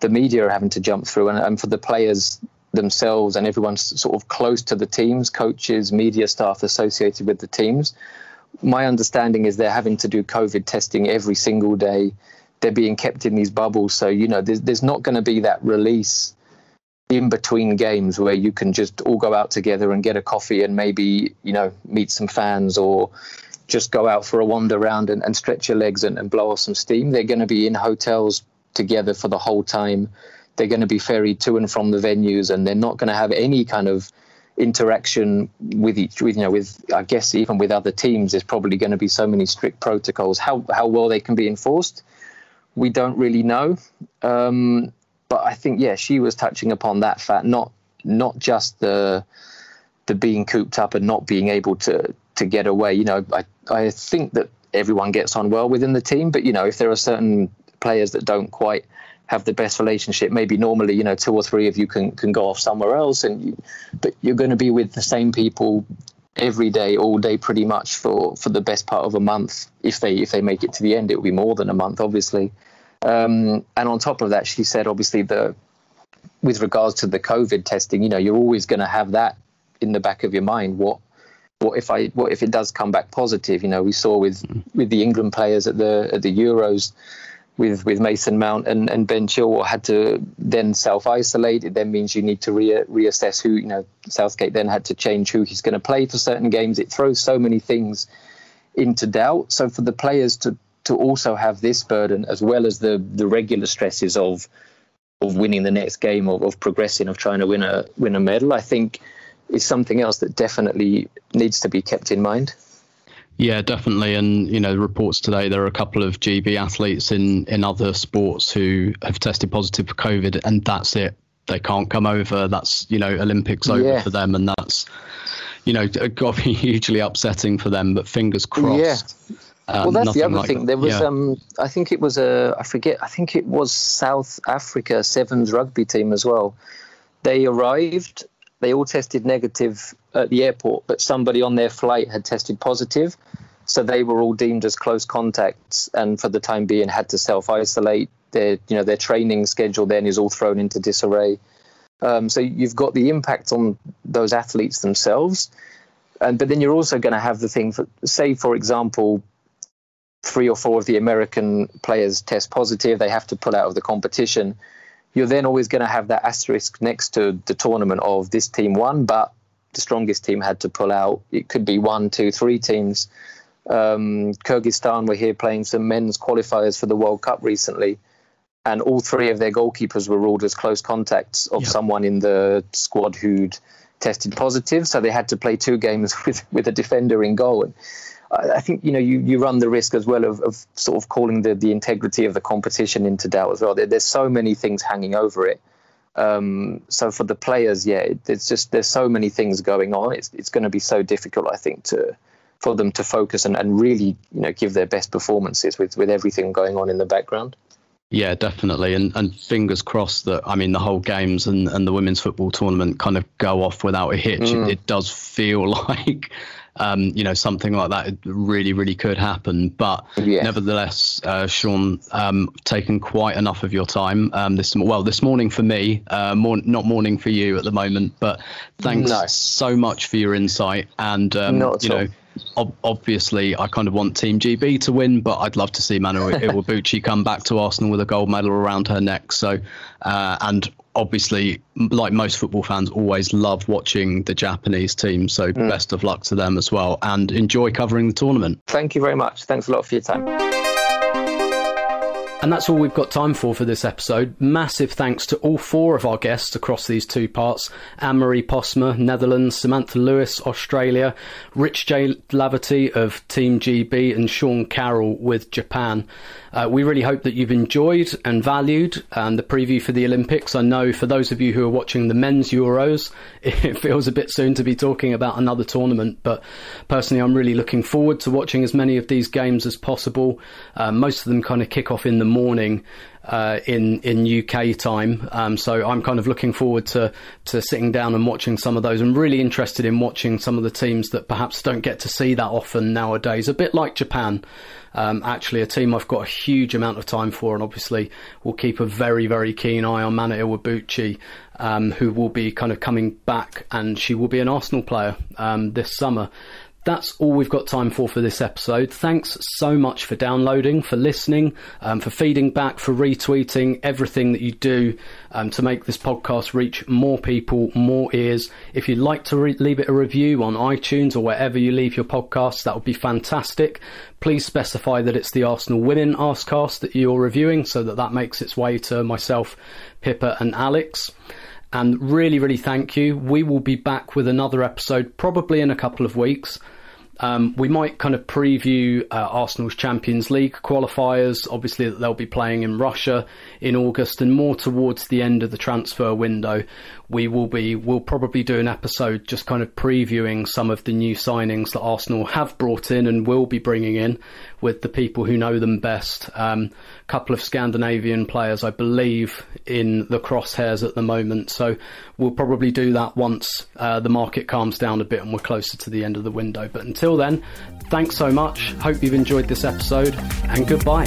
the media are having to jump through, and, and for the players themselves and everyone sort of close to the teams, coaches, media staff associated with the teams. My understanding is they're having to do COVID testing every single day. They're being kept in these bubbles, so you know there's there's not going to be that release in between games where you can just all go out together and get a coffee and maybe you know meet some fans or just go out for a wander around and, and stretch your legs and, and blow off some steam. They're going to be in hotels together for the whole time. They're going to be ferried to and from the venues, and they're not going to have any kind of interaction with each with you know with I guess even with other teams there's probably going to be so many strict protocols how how well they can be enforced we don't really know um, but I think yeah, she was touching upon that fact, not not just the the being cooped up and not being able to to get away. You know, I I think that everyone gets on well within the team, but you know, if there are certain players that don't quite have the best relationship, maybe normally you know two or three of you can can go off somewhere else, and you, but you're going to be with the same people every day, all day, pretty much for for the best part of a month. If they if they make it to the end, it will be more than a month, obviously. Um, and on top of that, she said, obviously, the with regards to the COVID testing, you know, you're always going to have that in the back of your mind. What what if I what if it does come back positive? You know, we saw with with the England players at the at the Euros with with Mason Mount and, and Ben Chilwell had to then self isolate. It then means you need to re- reassess who you know. Southgate then had to change who he's going to play for certain games. It throws so many things into doubt. So for the players to to also have this burden as well as the the regular stresses of of winning the next game of, of progressing of trying to win a win a medal i think is something else that definitely needs to be kept in mind yeah, definitely. And you know, reports today there are a couple of GB athletes in in other sports who have tested positive for COVID, and that's it. They can't come over. That's you know, Olympics over yeah. for them, and that's you know, got to be hugely upsetting for them. But fingers crossed. Yeah. Uh, well, that's the other like thing. That. There was, yeah. um, I think it was a, I forget, I think it was South Africa Sevens rugby team as well. They arrived, they all tested negative at the airport, but somebody on their flight had tested positive. So they were all deemed as close contacts, and for the time being, had to self isolate. Their, you know, their training schedule then is all thrown into disarray. Um, so you've got the impact on those athletes themselves, and but then you're also going to have the thing for, say, for example, three or four of the American players test positive, they have to pull out of the competition. You're then always going to have that asterisk next to the tournament of this team won, but the strongest team had to pull out. It could be one, two, three teams. Um, Kyrgyzstan were here playing some men's qualifiers for the World Cup recently, and all three of their goalkeepers were ruled as close contacts of yep. someone in the squad who'd tested positive. So they had to play two games *laughs* with, with a defender in goal. And I think you know you, you run the risk as well of, of sort of calling the, the integrity of the competition into doubt as well. There, there's so many things hanging over it. Um, so for the players, yeah, there's just there's so many things going on. It's it's going to be so difficult, I think, to for them to focus and, and really you know give their best performances with with everything going on in the background. Yeah, definitely, and and fingers crossed that I mean the whole games and, and the women's football tournament kind of go off without a hitch. Mm. It, it, does feel *laughs* like um, you know, something like that really, really could happen. But yeah. nevertheless, uh, Sean, um, taken quite enough of your time um, this well this morning for me, uh, more, not morning for you at the moment. But thanks no. so much for your insight and um, you know. Ob- obviously, I kind of want Team GB to win, but I'd love to see Mana *laughs* Iwabuchi come back to Arsenal with a gold medal around her neck. So, uh, and obviously, like most football fans, always love watching the Japanese team. So mm. best of luck to them as well, and enjoy covering the tournament. Thank you very much. Thanks a lot for your time. And that's all we've got time for for this episode. Massive thanks to all four of our guests across these two parts Anne Marie Postma, Netherlands, Samantha Lewis, Australia, Rich J. Laverty of Team GB, and Sean Carroll with Japan. Uh, we really hope that you've enjoyed and valued um, the preview for the Olympics. I know for those of you who are watching the men's Euros, *laughs* it feels a bit soon to be talking about another tournament, but personally, I'm really looking forward to watching as many of these games as possible. Uh, most of them kind of kick off in the morning uh, in in UK time. Um, so I'm kind of looking forward to to sitting down and watching some of those. I'm really interested in watching some of the teams that perhaps don't get to see that often nowadays. A bit like Japan. Um, actually, a team I've got a huge amount of time for, and obviously will keep a very, very keen eye on Mana Iwabuchi, um, who will be kind of coming back, and she will be an Arsenal player um, this summer that's all we've got time for for this episode. Thanks so much for downloading, for listening, um, for feeding back, for retweeting, everything that you do um, to make this podcast reach more people, more ears. If you'd like to re- leave it a review on iTunes or wherever you leave your podcasts, that would be fantastic. Please specify that it's the Arsenal Women Arsecast that you're reviewing so that that makes its way to myself, Pippa, and Alex and really, really thank you. We will be back with another episode probably in a couple of weeks. Um, we might kind of preview uh, Arsenal's Champions League qualifiers, obviously, that they'll be playing in Russia in August, and more towards the end of the transfer window we will be we'll probably do an episode just kind of previewing some of the new signings that Arsenal have brought in and will be bringing in with the people who know them best. A um, couple of Scandinavian players, I believe, in the crosshairs at the moment. So we'll probably do that once uh, the market calms down a bit and we're closer to the end of the window. But until then, thanks so much. Hope you've enjoyed this episode and goodbye.